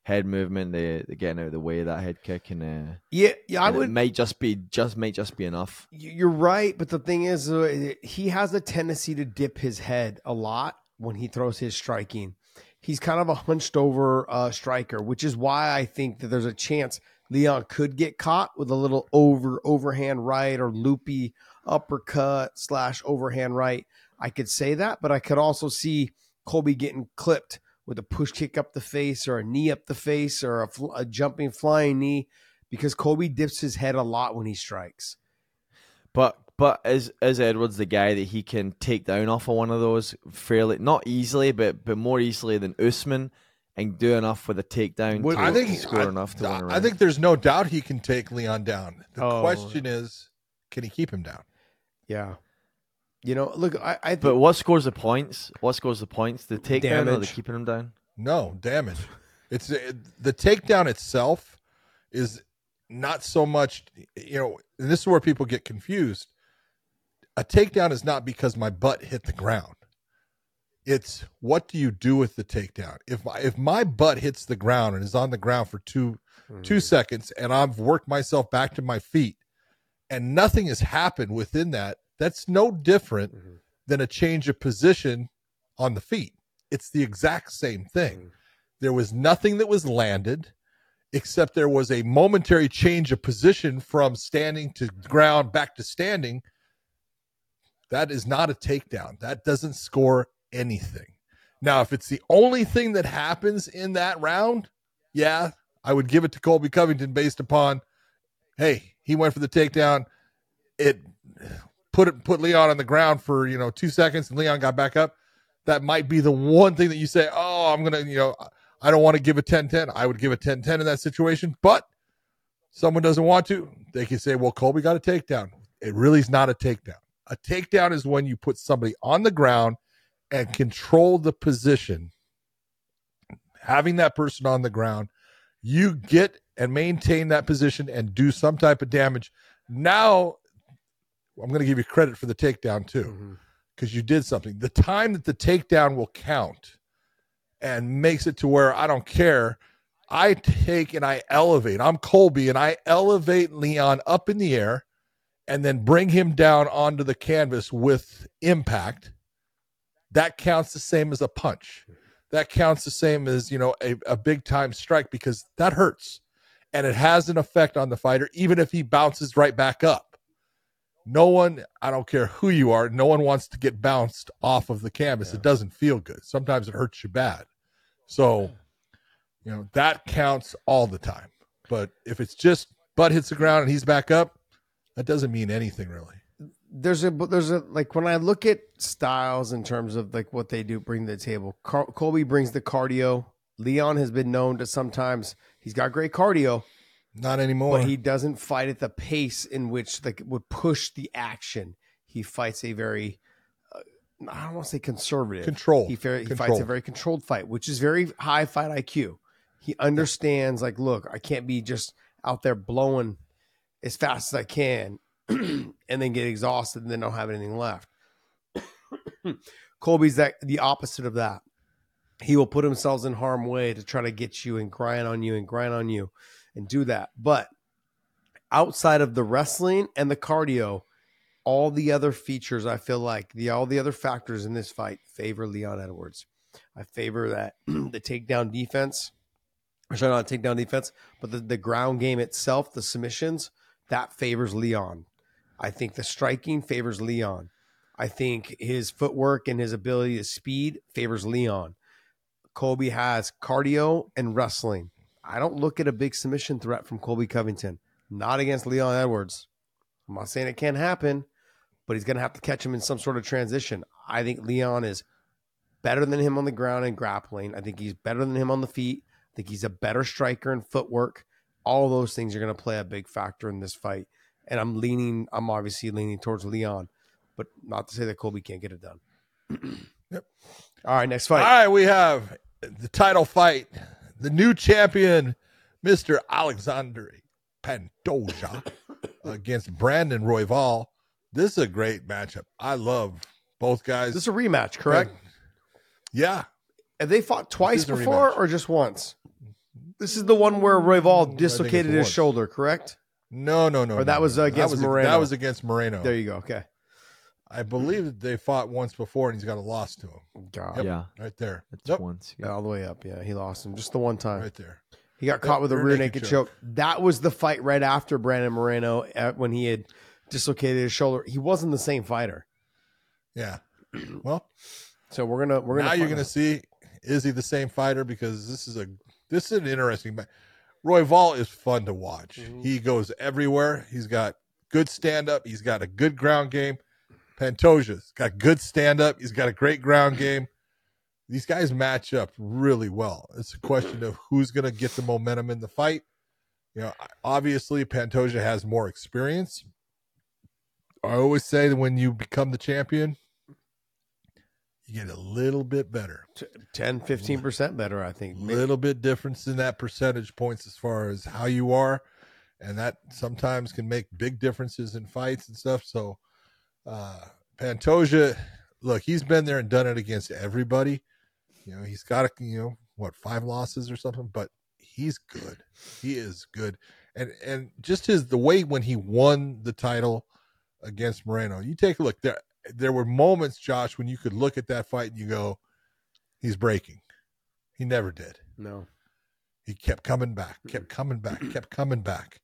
head movement, the, the getting out of the way of that head kick, and, uh, yeah, yeah. I would it might just be just may just be enough. You- You're right, but the thing is, uh, he has a tendency to dip his head a lot when he throws his striking. He's kind of a hunched over uh, striker, which is why I think that there's a chance Leon could get caught with a little over overhand right or loopy uppercut slash overhand right. I could say that, but I could also see Colby getting clipped with a push kick up the face or a knee up the face or a, fl- a jumping flying knee because Colby dips his head a lot when he strikes. But but is is Edwards the guy that he can take down off of one of those fairly not easily, but but more easily than Usman, and do enough with a takedown Would- to I think score I, enough to win a I round. think there's no doubt he can take Leon down. The Oh. question is, can he keep him down? Yeah. You know, look, I, I think But what scores the points? What scores the points? The takedown or the keeping him down? No damage. It's it, the takedown itself is not so much. You know, and this is where people get confused. A takedown is not because my butt hit the ground. It's what do you do with the takedown? If my, if my butt hits the ground and is on the ground for two two hmm. seconds, and I've worked myself back to my feet, and nothing has happened within that, that's no different Mhm. than a change of position on the feet. It's the exact same thing. There was nothing that was landed except there was a momentary change of position from standing to ground back to standing. That is not a takedown. That doesn't score anything. Now, if it's the only thing that happens in that round, yeah, I would give it to Colby Covington based upon, hey, he went for the takedown. It put it put Leon on the ground for you know two seconds, and Leon got back up. That might be the one thing that you say, oh, I'm gonna, you know, I don't want to give a 10-10. I would give a 10-10 in that situation, but someone doesn't want to, they can say, well, Colby got a takedown. It really is not a takedown. A takedown is when you put somebody on the ground and control the position. Having that person on the ground, you get and maintain that position and do some type of damage. Now, I'm going to give you credit for the takedown too mm-hmm. because you did something. The time that the takedown will count and makes it to where I don't care. I take and I elevate. I'm Colby and I elevate Leon up in the air and then bring him down onto the canvas with impact. That counts the same as a punch. That counts the same as, you know, a, a big time strike because that hurts and it has an effect on the fighter, even if he bounces right back up. No one, I don't care who you are, no one wants to get bounced off of the canvas. It doesn't feel good. Sometimes it hurts you bad. So, you know, that counts all the time. But if it's just butt hits the ground and he's back up, that doesn't mean anything really. there's a there's a like when I look at styles in terms of like what they do bring to the table. Colby brings the cardio. Leon has been known to sometimes he's got great cardio, Not anymore. but he doesn't fight at the pace in which like would push the action. He fights a very uh, I don't want to say conservative. Control. He, he fights a very controlled fight, which is very high fight IQ. He understands like, look, I can't be just out there blowing as fast as I can and then get exhausted and then don't have anything left. Colby's that the opposite of that. He will put himself in harm way to try to get you and grind on you and grind on you and do that. But outside of the wrestling and the cardio, all the other features I feel like the all the other factors in this fight favor Leon Edwards. I favor that the takedown defense, or sorry, not takedown defense, but the, the ground game itself, the submissions, that favors Leon. I think the striking favors Leon. I think his footwork and his ability to speed favors Leon. Colby has cardio and wrestling. I don't look at a big submission threat from Colby Covington. Not against Leon Edwards. I'm not saying it can't happen, but he's going to have to catch him in some sort of transition. I think Leon is better than him on the ground and grappling. I think he's better than him on the feet. I think he's a better striker and footwork. All those things are going to play a big factor in this fight. And I'm leaning, I'm obviously leaning towards Leon, but not to say that Colby can't get it done. Yep. All right, next fight. All right, we have the title fight. The new champion, Mr. Alexander Pantoja, against Brandon Royval. This is a great matchup. I love both guys. This is a rematch, correct? Yeah. Have they fought twice This is a before rematch. or just once? This is the one where Royval dislocated his once. shoulder, correct? No, no, no. Or that no, was no. Uh, against that was, Moreno. That was against Moreno. There you go. Okay. I believe that they fought once before and he's got a loss to him. God. Yeah, Right there. it's Yep, once. Yeah, all the way up. Yeah, he lost him just the one time. right there. He got caught with a rear rear naked naked choke. That was the fight right after Brandon Moreno uh, when he had dislocated his shoulder. He wasn't the same fighter. Yeah. Well, So we're gonna we're gonna now you're going to out. see is he the same fighter because this is a this is an interesting match. Royval is fun to watch. Mhm. He goes everywhere. He's got good stand up. He's got a good ground game. Pantoja's got good stand up. He's got a great ground game. these guys match up really well. It's a question of who's going to get the momentum in the fight. You know, obviously Pantoja has more experience. I always say that when you become the champion, you get a little bit better. 10, 15% better, I think. A little bit difference in that percentage points as far as how you are. And that sometimes can make big differences in fights and stuff. So, uh, Pantoja, look, he's been there and done it against everybody. You know, he's got, a, you know, what, five losses or something, but he's good. He is good. And, and just his, the way when he won the title against Moreno, you take a look there there were moments, Josh, when you could look at that fight and you go, he's breaking. He never did. No. He kept coming back, kept coming back, kept coming back.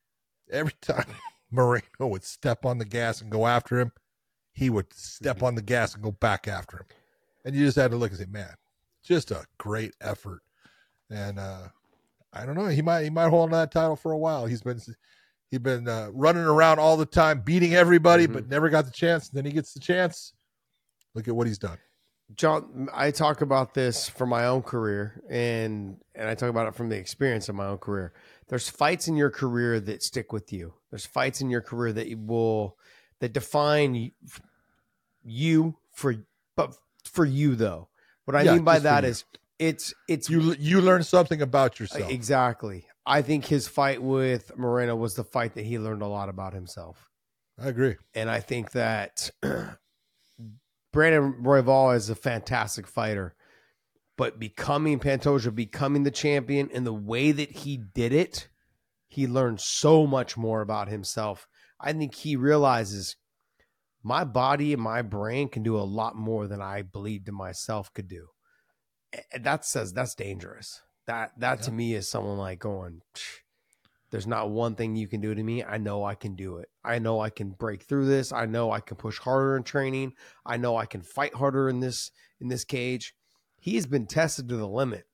Every time Moreno would step on the gas and go after him, he would step on the gas and go back after him. And you just had to look and say, man, just a great effort. And uh I don't know, he might he might hold on that title for a while. He's been He's been uh, running around all the time, beating everybody, mm-hmm. but never got the chance. then he gets the chance. Look at what he's done. John, I talk about this from my own career, and and I talk about it from the experience of my own career. There's fights in your career that stick with you. There's fights in your career that you will that define you for, but for you though. What I yeah, mean by that is it's it's you you learn something about yourself. Uh, exactly. I think his fight with Moreno was the fight that he learned a lot about himself. I agree. And I think that Brandon Royval is a fantastic fighter, but becoming Pantoja, becoming the champion in the way that he did it, he learned so much more about himself. I think he realizes my body and my brain can do a lot more than I believed in myself could do. And That says that's dangerous. That that yeah. to me is someone like going, there's not one thing you can do to me. I know I can do it. I know I can break through this. I know I can push harder in training. I know I can fight harder in this in this cage. He has been tested to the limit.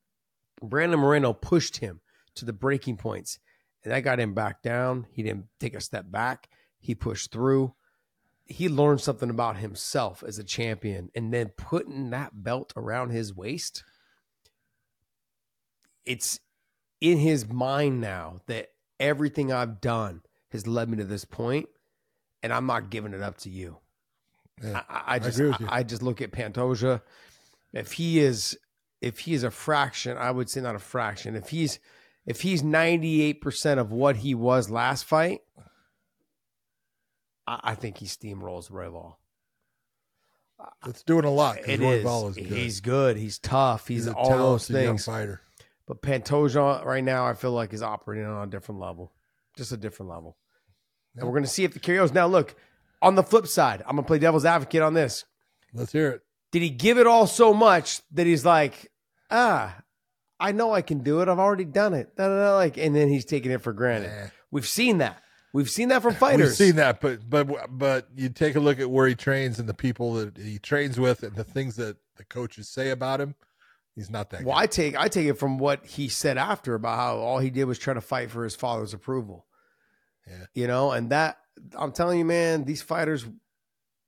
Brandon Moreno pushed him to the breaking points, and that got him back down. He didn't take a step back. He pushed through. He learned something about himself as a champion, and then putting that belt around his waist it's in his mind now that everything I've done has led me to this point, and I'm not giving it up to you. Yeah, I, I, just I, I, just look at Pantoja. If he is if he is a fraction, I would say not a fraction. If he's if he's 98% of what he was last fight, I, I think he steamrolls Royval. It's doing a lot. It is. is good. He's good. He's tough. He's, he's all those things. fighter. But Pantoja right now, I feel like is operating on a different level, just a different level. And we're going to see if the KOs. Now, look, on the flip side, I'm going to play devil's advocate on this. Let's hear it. Did he give it all so much that he's like, ah, I know I can do it. I've already done it. Like, and then he's taking it for granted. We've seen that. We've seen that from fighters. We've seen that, but but but you take a look at where he trains and the people that he trains with and the things that the coaches say about him. He's not that. Well, I take I take it from what he said after about how all he did was try to fight for his father's approval. Yeah. You know, and that I'm telling you, man, these fighters,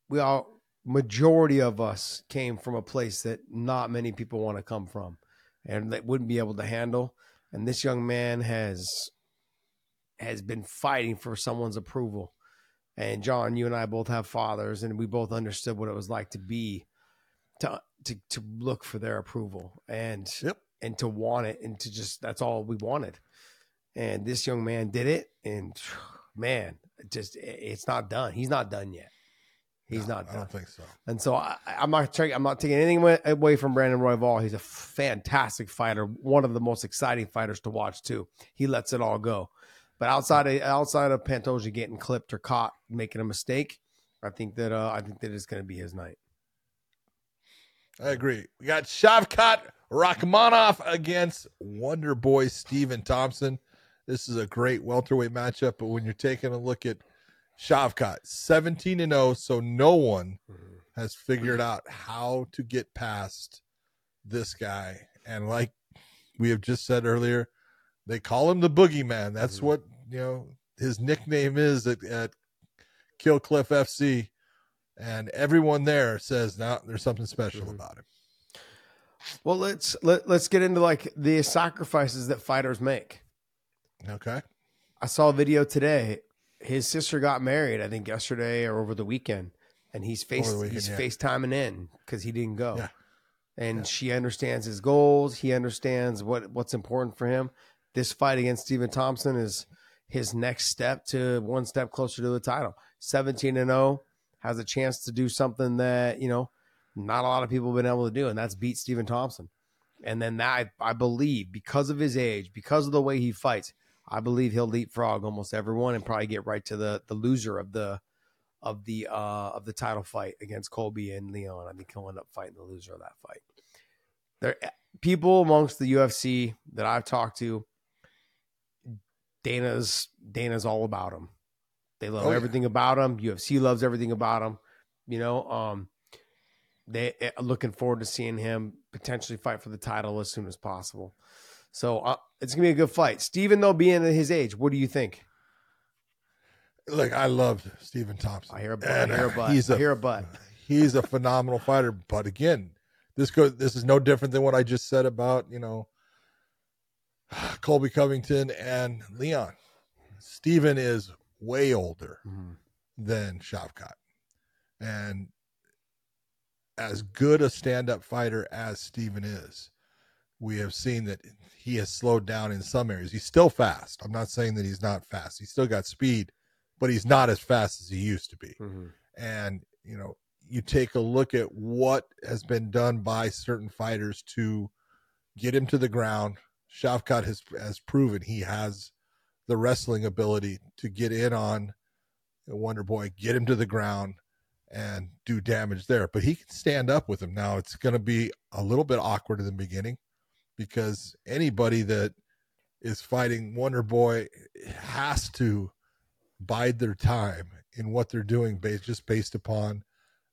we all majority of us came from a place that not many people want to come from, and that wouldn't be able to handle. And this young man has has been fighting for someone's approval. And John, you and I both have fathers, and we both understood what it was like to be to to to look for their approval and yep. and to want it and to just that's all we wanted. And this young man did it, and man, just it's not done. He's not done yet. He's no, not done. I don't think so. And so I, am not I'm not taking anything away from Brandon Royval. He's a fantastic fighter, one of the most exciting fighters to watch too. He lets it all go. But outside of outside of Pantoja getting clipped or caught making a mistake, I think that uh, I think that it's going to be his night. I agree. We got Shavkat Rakhmonov against Wonder Boy Stephen Thompson. This is a great welterweight matchup, but when you're taking a look at Shavkat, 17 and 0, so no one has figured out how to get past this guy. And like we have just said earlier, they call him the boogeyman. That's mm-hmm. what, you know, his nickname is at, at Kill Cliff FC and everyone there says now there's something special mm-hmm. about him. Well, let's let, let's get into like the sacrifices that fighters make. Okay. I saw a video today. His sister got married, I think yesterday or over the weekend, and he's face weekend, he's yeah. FaceTiming in because he didn't go. Yeah. And Yeah. she understands his goals. He understands what what's important for him. This fight against Stephen Thompson is his next step to one step closer to the title. 17 and 0 has a chance to do something that, you know, not a lot of people have been able to do, and that's beat Stephen Thompson. And then that I, I believe because of his age, because of the way he fights, I believe he'll leapfrog almost everyone and probably get right to the the loser of the of the uh of the title fight against Colby and Leon. I think he'll end up fighting the loser of that fight. There people amongst the UFC that I've talked to, Dana's Dana's all about him. They love Oh, yeah. everything about him. UFC loves everything about him. You know, um, they eh, looking forward to seeing him potentially fight for the title as soon as possible. So uh, it's gonna be a good fight. Steven, though, being at his age, what do you think? Look, I loved Stephen Thompson. I hear a butt. And, I hear a butt. He's I a hear a butt. he's a phenomenal fighter. But again, this goes. This is no different than what I just said about you know Colby Covington and Leon. Steven is way older Mhm. than Shavkat, and as good a stand-up fighter as Steven is, we have seen that he has slowed down in some areas. He's still fast. I'm not saying that he's not fast. He's still got speed, but he's not as fast as he used to be Mhm. and you know you take a look at what has been done by certain fighters to get him to the ground Shavkat has has proven he has the wrestling ability to get in on Wonder Boy get him to the ground and do damage there but he can stand up with him now it's going to be a little bit awkward in the beginning because anybody that is fighting Wonder Boy has to bide their time in what they're doing based just based upon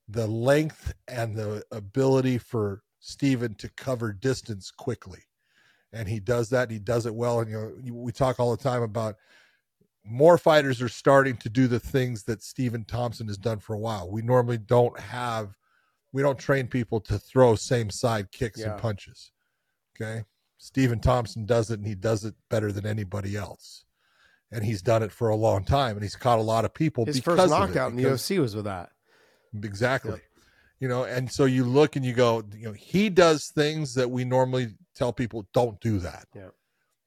the length and the ability for Steven to cover distance quickly. And he does that. He does it well. And you know, we talk all the time about more fighters are starting to do the things that Stephen Thompson has done for a while. We normally don't have, we don't train people to throw same side kicks Yeah. and punches. Okay. Stephen Thompson does it and he does it better than anybody else. And he's done it for a long time and he's caught a lot of people His first knockout in the UFC was with that. Exactly. Yep. You know, and so you look and you go, you know, he does things that we normally tell people don't do that. Yeah.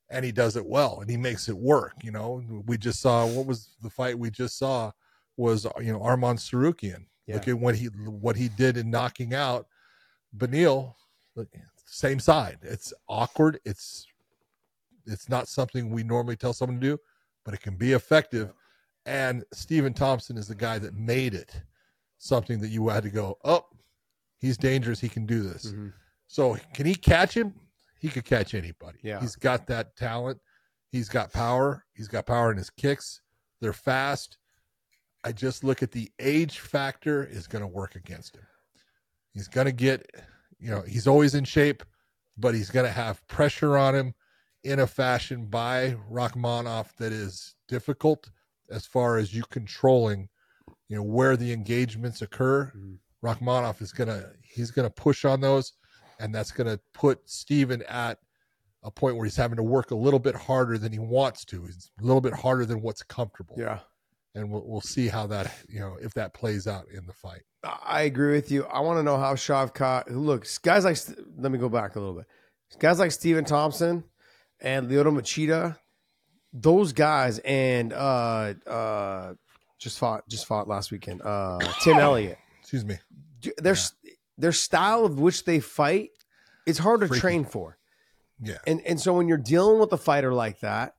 And he does it well and he makes it work. You know, we just saw what was the fight we just saw was, you know, Arman Tsarukyan. Yeah. Look at what he what he did in knocking out Beneil. Same side. It's awkward. It's it's not something we normally tell someone to do, but it can be effective. And Stephen Thompson is the guy that made it something that you had to go, oh, he's dangerous. He can do this. Mhm. So can he catch him? He could catch anybody. Yeah. He's got that talent. He's got power. He's got power in his kicks. They're fast. I just look at the age factor is going to work against him. He's going to get, you know, he's always in shape, but he's going to have pressure on him in a fashion by Rakhmonov that is difficult as far as you controlling, you know, where the engagements occur. Mhm. Rakhmonov is gonna he's gonna push on those, and that's gonna put Steven at a point where he's having to work a little bit harder than he wants to. He's a little bit harder than what's comfortable. Yeah. And we'll we'll see how that you know if that plays out in the fight. I agree with you. I want to know how Shavkat. Look, guys like. Let me go back a little bit. Guys like Stephen Thompson and Lyoto Machida, those guys, and uh, uh, just fought just fought last weekend. Uh, Tim Elliott. Excuse me. Their their style of which they fight, it's hard to Freaky. train for. Yeah. And and so when you're dealing with a fighter like that,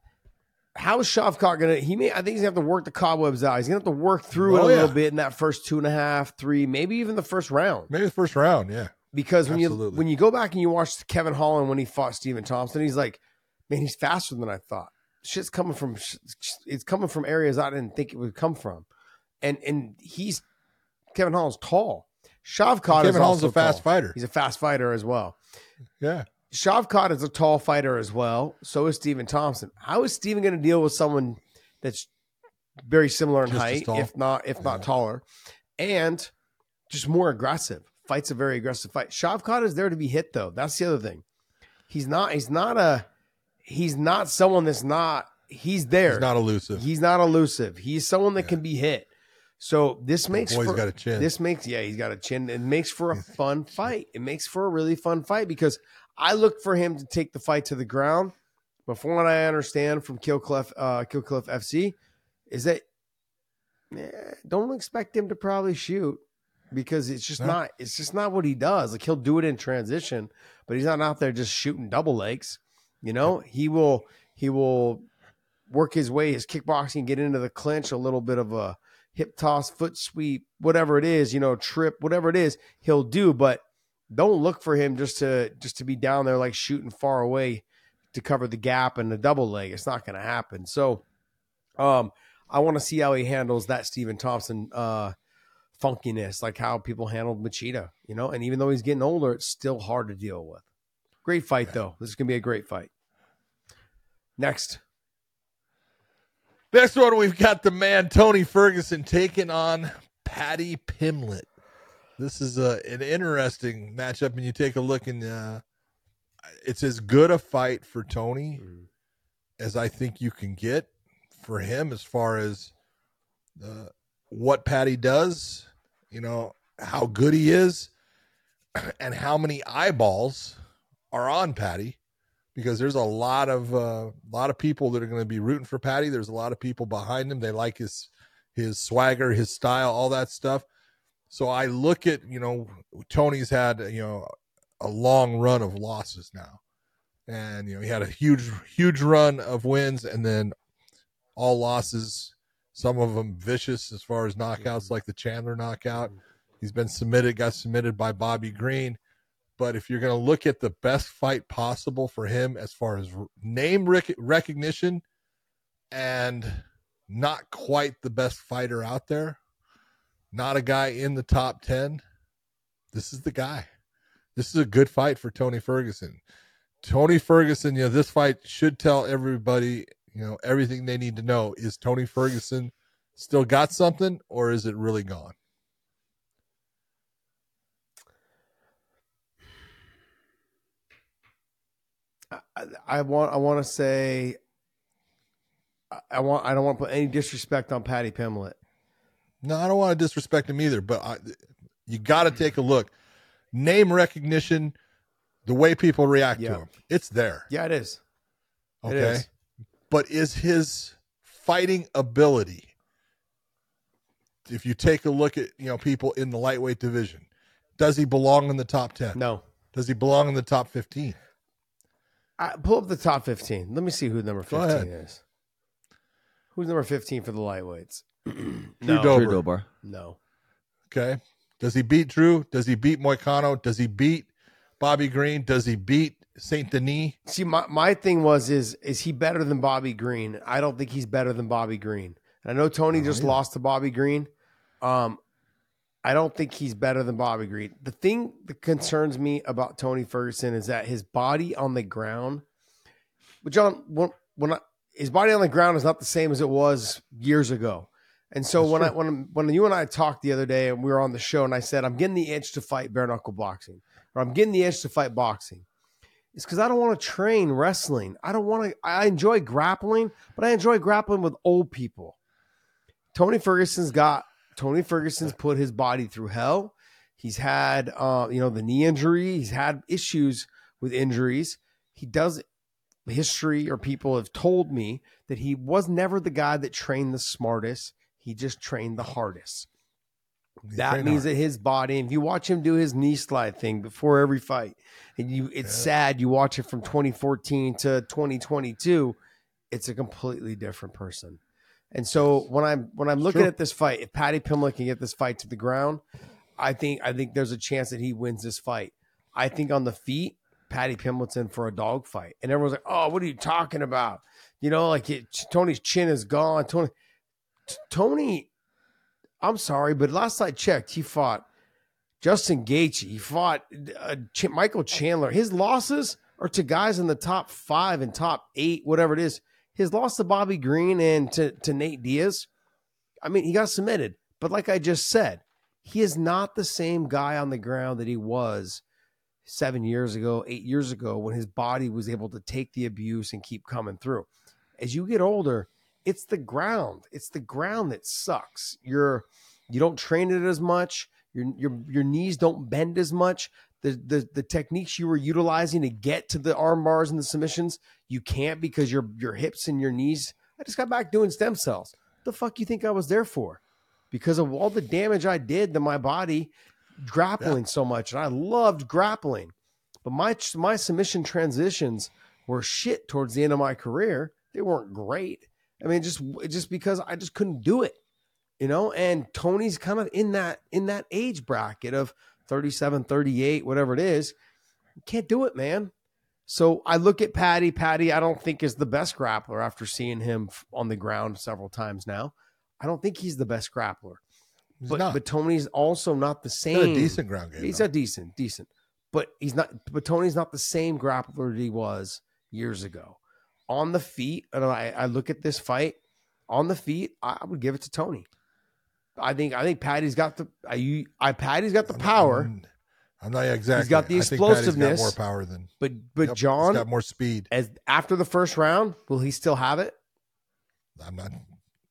how is Shavkat gonna? He may. I think he's gonna have to work the cobwebs out. He's gonna have to work through it Oh, a little bit in that first two and a half, three, maybe even the first round. Maybe the first round. Yeah. Because when you when you go back and you watch Kevin Holland when he fought Stephen Thompson, he's like, man, he's faster than I thought. Shit's coming from it's coming from areas I didn't think it would come from, and and he's Kevin Holland's tall. Shavkat is Holland's also a fast tall. fighter. He's a fast fighter as well. Yeah. Shavkat is a tall fighter as well. So is Stephen Thompson. How is Stephen going to deal with someone that's very similar in Just height, if not if not Yeah. taller, and just more aggressive, fights a very aggressive fight. Shavkat is there to be hit though. That's the other thing. He's not. He's not a. He's not someone that's not. He's there. He's not elusive. He's not elusive. He's someone that can be hit. So this makes boy's for, got a chin. This makes yeah, he's got a chin. It makes for a fun fight. It makes for a really fun fight because I look for him to take the fight to the ground. But from what I understand from Kill Cliff, uh, Kill Cliff FC, is that eh, don't expect him to probably shoot because it's just No. not. It's just not what he does. Like he'll do it in transition, but he's not out there just shooting double legs. You know, he will. He will work his way, his kickboxing, get into the clinch, a little bit of a hip toss, foot sweep, whatever it is, you know, trip, whatever it is, he'll do. But don't look for him just to just to be down there like shooting far away to cover the gap and the double leg. It's not going to happen. So, um, I want to see how he handles that Stephen Thompson uh, funkiness, like how people handled Machida, you know. And even though he's getting older, it's still hard to deal with. Great fight though. This is going to be a great fight. Next, Next one, we've got the man Tony Ferguson taking on Paddy Pimblett. This is a, an interesting matchup, and you take a look, and uh, it's as good a fight for Tony as I think you can get for him as far as uh, what Paddy does, you know, how good he is, and how many eyeballs are on Paddy because there's a lot of uh, lot of people that are going to be rooting for Paddy. There's a lot of people behind him. They like his his swagger, his style, all that stuff. So I look at you know Tony's had you know a long run of losses now, and you know he had a huge huge run of wins and then all losses. Some of them vicious as far as knockouts, like the Chandler knockout. He's been submitted, got submitted by Bobby Green but if you're going to look at the best fight possible for him as far as name rec- recognition and not quite the best fighter out there, not a guy in the top 10, this is the guy. This is a good fight for Tony Ferguson. Tony Ferguson, you know, this fight should tell everybody, you know, everything they need to know. Is Tony Ferguson still got something or is it really gone? I, I want I want to say I- I want I don't want to put any disrespect on Paddy Pimblett. No, I don't want to disrespect him either, but I, you got to take a look. Name recognition, the way people react Yeah. to him, it's there. Yeah, it is. Okay. is. But is his fighting ability, if you take a look at, you know, people in the lightweight division, does he belong in the top 10? No. Does he belong in the top 15? I, pull up the top 15. Let me see who number 15 is. Who's number 15 for the lightweights? Drew no. Dober. Drew Dober. No. Okay. Does he beat Drew? Does he beat Moicano? Does he beat Bobby Green? Does he beat Saint Denis? See, my, my thing was is is he better than Bobby Green? I don't think he's better than Bobby Green. And I know Tony Oh, just yeah. lost to Bobby Green. Um, I don't think he's better than Bobby Green. The thing that concerns me about Tony Ferguson is that his body on the ground. But John, when when I, his body on the ground is not the same as it was years ago. And so That's when I when when you and I talked the other day and we were on the show and I said I'm getting the itch to fight bare knuckle boxing or I'm getting the itch to fight boxing. It's because I don't want to train wrestling. I don't want to. I enjoy grappling, but I enjoy grappling with old people. Tony Ferguson's got Tony Ferguson's put his body through hell. He's had, uh, you know, the knee injury. He's had issues with injuries. He does history or people have told me that he was never the guy that trained the smartest. He just trained the hardest. He That means hard. that his body, if you watch him do his knee slide thing before every fight, and you it's Yeah. sad you watch it from 2014 to 2022, it's a completely different person. And so when I'm when I'm looking at this fight, if Paddy Pimblett can get this fight to the ground, I think I think there's a chance that he wins this fight. I think on the feet, Paddy Pimblett's in for a dog fight, and everyone's like, "Oh, what are you talking about?" You know, like it, Tony's chin is gone. Tony, T- Tony, I'm sorry, but last I checked, he fought Justin Gaethje. He fought uh, Ch- Michael Chandler. His losses are to guys in the top five and top eight, whatever it is. His loss to Bobby Green and to, to Nate Diaz. I mean, he got submitted, but like I just said, He is not the same guy on the ground that he was seven years ago, eight years ago, when his body was able to take the abuse and keep coming through. As you get older, it's the ground. It's the ground that sucks. You're you don't train it as much. Your your your knees don't bend as much. The, the the techniques you were utilizing to get to the arm bars and the submissions, you can't because your your hips and your knees. I just got back doing stem cells. The fuck you think I was there for? Because of all the damage I did to my body grappling so much, and I loved grappling. But my my submission transitions were shit towards the end of my career. They weren't great. I mean, just just because I just couldn't do it, you know. And Tony's kind of in that in that age bracket of 37, 38, whatever it is. You Can't do it, man. So I look at Paddy. Paddy, I don't think is the best grappler after seeing him on the ground several times now. I don't think he's the best grappler. He's but not. but Tony's also not the same. got a decent ground game. He's though. a decent, decent, but he's not. But Tony's not the same grappler that he was years ago. On the feet, and I, I look at this fight on the feet. I would give it to Tony. I think I think Paddy's got the I, you I Paddy's got the power, I'm, I'm not exactly. He's got the I think Paddy's explosiveness. got more power than. but but Yep, John, he's got more speed. as after the first round, will he still have it? I'm not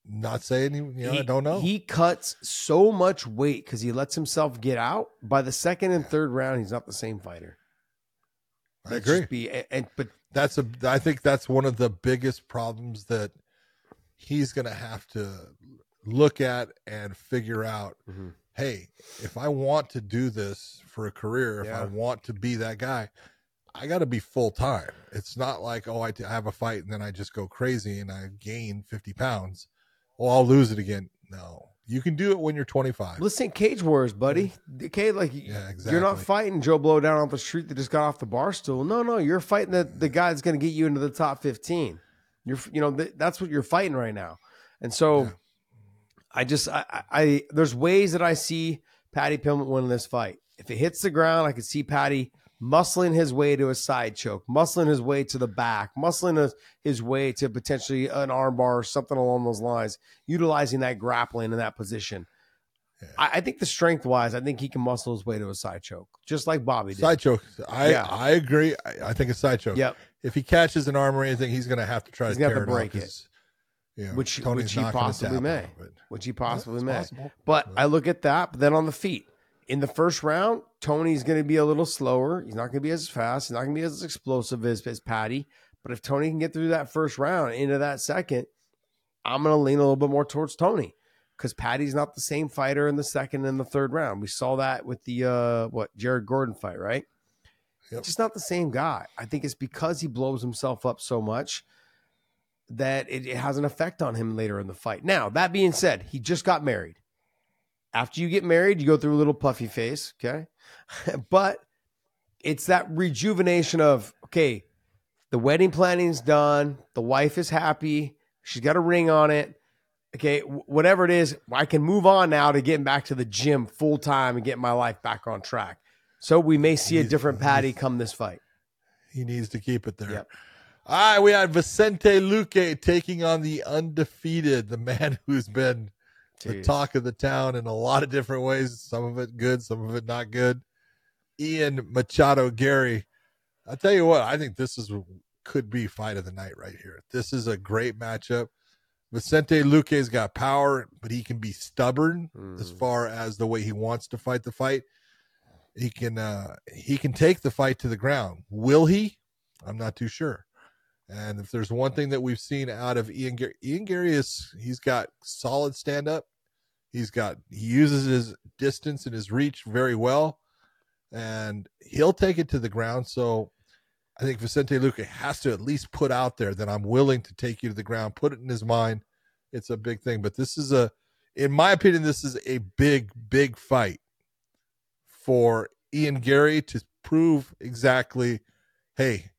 not saying. You know, he, I don't know. He cuts so much weight because he lets himself get out. By the second and third round, he's not the same fighter. I Let's agree. Be, and, and but that's a i think that's one of the biggest problems that he's going to have to look at and figure out Mhm. hey if i want to do this for a career if i want to be that guy i got to be full time it's not like oh I t- have a fight and then i just go crazy and i gain 50 pounds oh i'll lose it again no you can do it when you're 25 listen, Cage Wars, buddy. Okay, like yeah exactly you're not fighting Joe Blow down off the street that just got off the bar stool. No, no, you're fighting the the guy that's going to get you into the top fifteen. You're you know th- that's what you're fighting right now, and so Yeah. I just I, I there's ways that I see Paddy Pimblett winning this fight. If it hits the ground, I could see Paddy muscling his way to a side choke, muscling his way to the back, muscling his, his way to potentially an armbar or something along those lines, utilizing that grappling in that position. Yeah. I, I think the strength wise, I think he can muscle his way to a side choke, just like Bobby did. side choke i Yeah. i agree I, I think a side choke Yep. if he catches an arm or anything, he's going to have to try He's to tear to break it. Know, Which- which he possibly may. which he possibly it's may. possible. But I look at that. But then on the feet, in the first round, Tony's going to be a little slower. He's not going to be as fast. He's not going to be as explosive as, as Paddy. But if Tony can get through that first round into that second, I'm going to lean a little bit more towards Tony because Paddy's not the same fighter in the second and the third round. We saw that with the uh, what Jared Gordon fight, right? Yep. Just not the same guy. I think it's because he blows himself up so much that it, it has an effect on him later in the fight. Now, that being said, he just got married. After you get married, you go through a little puffy face, okay? but it's that rejuvenation of, okay, the wedding planning's done, the wife is happy, she's got a ring on it. Okay, whatever it is, I can move on now to getting back to the gym full time and getting my life back on track. So we may see a different Paddy come this fight. He needs to keep it there. Yep. All right, we had Vicente Luque taking on the undefeated, the man who's been the talk of the town in a lot of different ways. Some of it good, some of it not good. Ian Machado Garry. I'll tell you what, I think this is could be fight of the night right here. This is a great matchup. Vicente Luque's got power, but he can be stubborn as Mm. far as the way he wants to fight the fight. He can uh he can take the fight to the ground. Will he? I'm not too sure. And if there's one thing that we've seen out of Ian Garry, Ian Garry is he's got solid stand up. He's got he uses his distance and his reach very well, and he'll take it to the ground. So I think Vicente Luque has to at least put out there that I'm willing to take you to the ground. Put it in his mind. It's a big thing, but this is a, in my opinion, this is a big, big fight for Ian Garry to prove exactly, hey,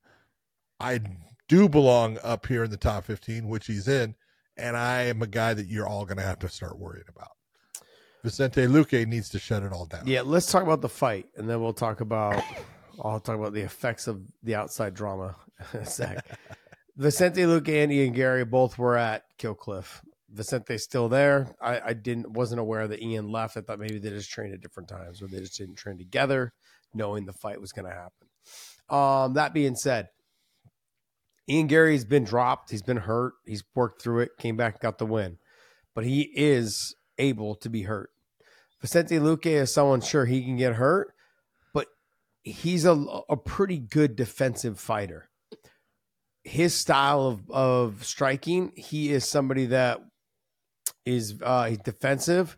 I do belong up here in the top 15, which he's in, and I am a guy that you're all going to have to start worrying about. Vicente Luque needs to shut it all down. Yeah, let's talk about the fight, and then we'll talk about. I'll talk about the effects of the outside drama sec. Vicente Luque and Garry both were at Kill Cliff. Vicente's still there. I, I didn't wasn't aware that Ian left. I thought maybe they just trained at different times or they just didn't train together, knowing the fight was going to happen. Um, that being said, Ian Garry's been dropped. He's been hurt. He's worked through it, came back, got the win. But he is able to be hurt. Vicente Luque is someone, sure, he can get hurt, but he's a, a pretty good defensive fighter. His style of, of striking, he is somebody that is uh, he's defensive,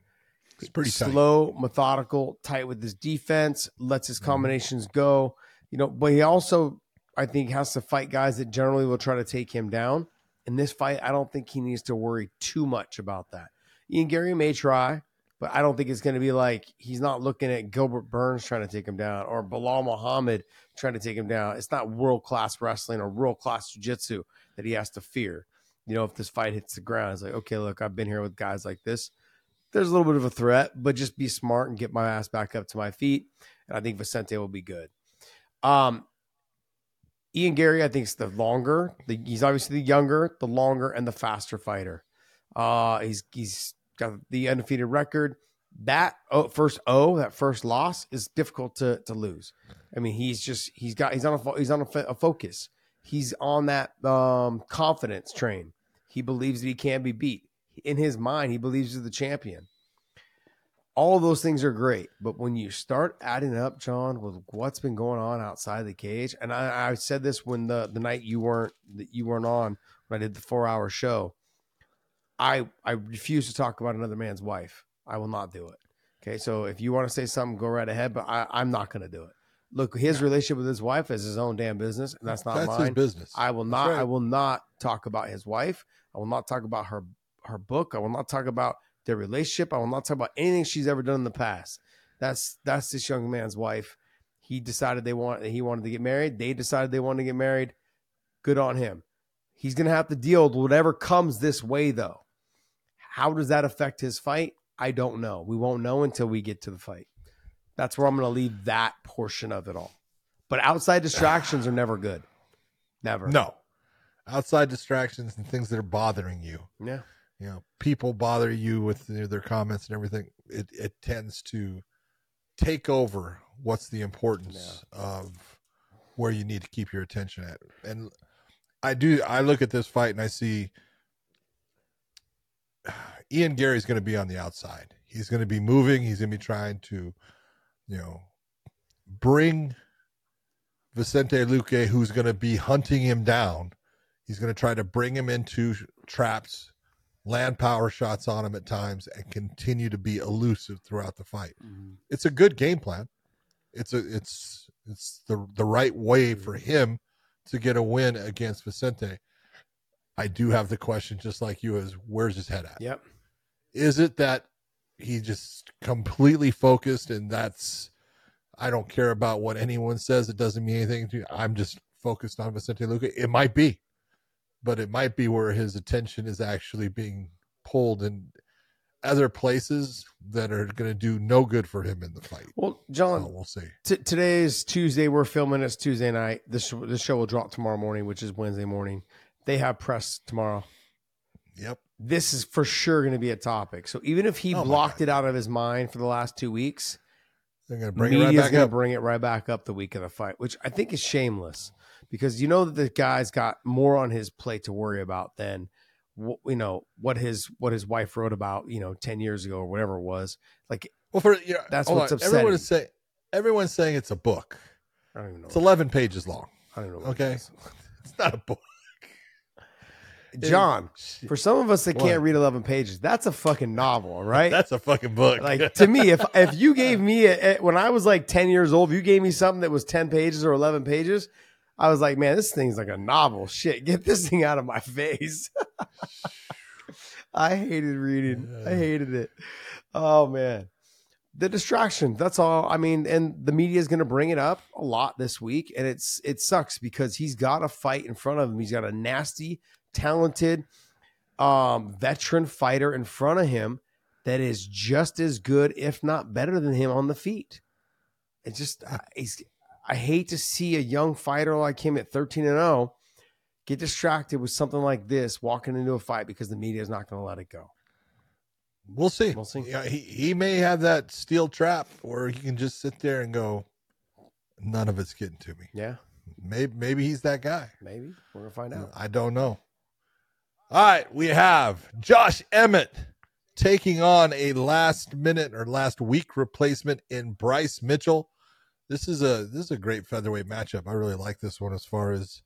It's pretty tight. slow, methodical, tight with his defense, lets his combinations go. You know, but he also, I think, has to fight guys that generally will try to take him down. In this fight, I don't think he needs to worry too much about that. Ian Garry may try, but I don't think it's going to be like he's not looking at Gilbert Burns trying to take him down or Belal Muhammad trying to take him down. It's not world class wrestling or world class jiu jitsu that he has to fear. You know, if this fight hits the ground, it's like, okay, look, I've been here with guys like this. There's a little bit of a threat, but just be smart and get my ass back up to my feet. And I think Vicente will be good. Um, Ian Garry, I think, is the longer. The, he's obviously the younger, the longer, and the faster fighter. Uh, he's he's got the undefeated record. That oh, first O, that first loss, is difficult to to lose. I mean, he's just he's got he's on a he's on a, a focus. He's on that um, confidence train. He believes that he can be beat. In his mind, he believes he's the champion. All of those things are great, but when you start adding up, John, with what's been going on outside the cage, and I, I said this when the the night you weren't that you weren't on when I did the four hour show. I I refuse to talk about another man's wife. I will not do it. Okay, so if you want to say something, go right ahead, but I, I'm not going to do it. Look, his relationship with his wife is his own damn business, and that's not That's mine. his business. I will not. right. I will not talk about his wife. I will not talk about her her book. I will not talk about their relationship. I will not talk about anything she's ever done in the past. That's that's this young man's wife. He decided they want he wanted to get married. They decided they wanted to get married. Good on him. He's gonna have to deal with whatever comes this way, though. How does that affect his fight? I don't know. We won't know until we get to the fight. That's where I'm going to leave that portion of it all. But outside distractions are never good. Never. No. Outside distractions and things that are bothering you. Yeah. You know, people bother you with their, comments and everything. It it tends to take over what's the importance of where you need to keep your attention at. And I do I look at this fight and I see Ian Garry's going to be on the outside. He's going to be moving. He's going to be trying to, you know, bring Vicente Luque, who's going to be hunting him down. He's going to try to bring him into traps, land power shots on him at times, and continue to be elusive throughout the fight. Mm-hmm. It's a good game plan. It's a it's it's the the right way mm-hmm. for him to get a win against Vicente. I do have the question, just like you, is where's his head at? Yep. Is it that he just completely focused and that's I don't care about what anyone says, it doesn't mean anything to I'm just focused on Vicente Luque. It might be, but it might be where his attention is actually being pulled in other places that are going to do no good for him in the fight. Well, So John, uh, we'll see. t- today is Tuesday. We're filming. It's Tuesday night. This this show will drop tomorrow morning, which is Wednesday morning. They have press tomorrow. Yep. This is for sure going to be a topic. So even if he Oh blocked it out of his mind for the last two weeks, They're going to bring it right back up. bring it right back up the week of the fight, which I think is shameless because you know that the guy's got more on his plate to worry about than you know what his what his wife wrote about you know ten years ago or whatever it was. Like Well, for you know, That's what's on. Everyone is upsetting. saying everyone's saying it's a book. I don't even know. It's 11 pages long. I don't know. What Okay. it. It's not a book. John, for some of us that can't read eleven pages, that's a fucking novel, right? That's a fucking book. like to me, if if you gave me a, a- when I was like ten years old, if you gave me something that was ten pages or eleven pages, I was like, man, this thing's like a novel. Shit, get this thing out of my face. I hated reading. I hated it. Oh man, the distraction. That's all. I mean, and the media is going to bring it up a lot this week, and it's it sucks because he's got a fight in front of him. He's got a nasty, talented, um, veteran fighter in front of him that is just as good, if not better than him on the feet. It's just I- he's. I hate to see a young fighter like him at thirteen and zero get distracted with something like this walking into a fight because the media is not going to let it go. We'll see. We'll see. Yeah, he, he may have that steel trap where he can just sit there and go, none of it's getting to me. Yeah, Maybe maybe he's that guy. maybe we're gonna find out. I don't know. All right, we have Josh Emmett taking on a last minute or last week replacement in Bryce Mitchell. This is a this is a great featherweight matchup. I really like this one as far as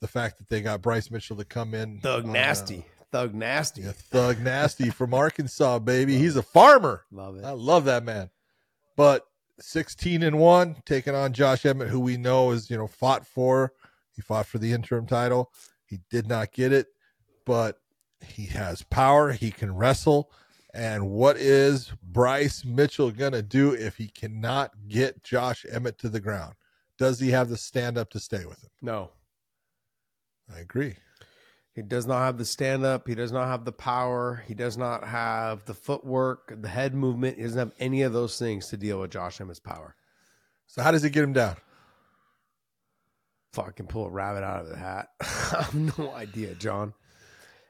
the fact that they got Bryce Mitchell to come in. Thug on, uh, nasty, thug nasty. yeah, Thug Nasty from Arkansas, baby. He's a farmer. Love it. I love that man. But 16 and 1 taking on Josh Emmett who we know is, you know, fought for he fought for the interim title. He did not get it, but he has power, he can wrestle. And what is Bryce Mitchell going to do if he cannot get Josh Emmett to the ground? Does he have the stand up to stay with him? No, I agree. he does not have the stand up. He does not have the power. He does not have the footwork, the head movement. He doesn't have any of those things to deal with Josh Emmett's power. So how does he get him down? Fucking pull a rabbit out of the hat. I have no idea, John.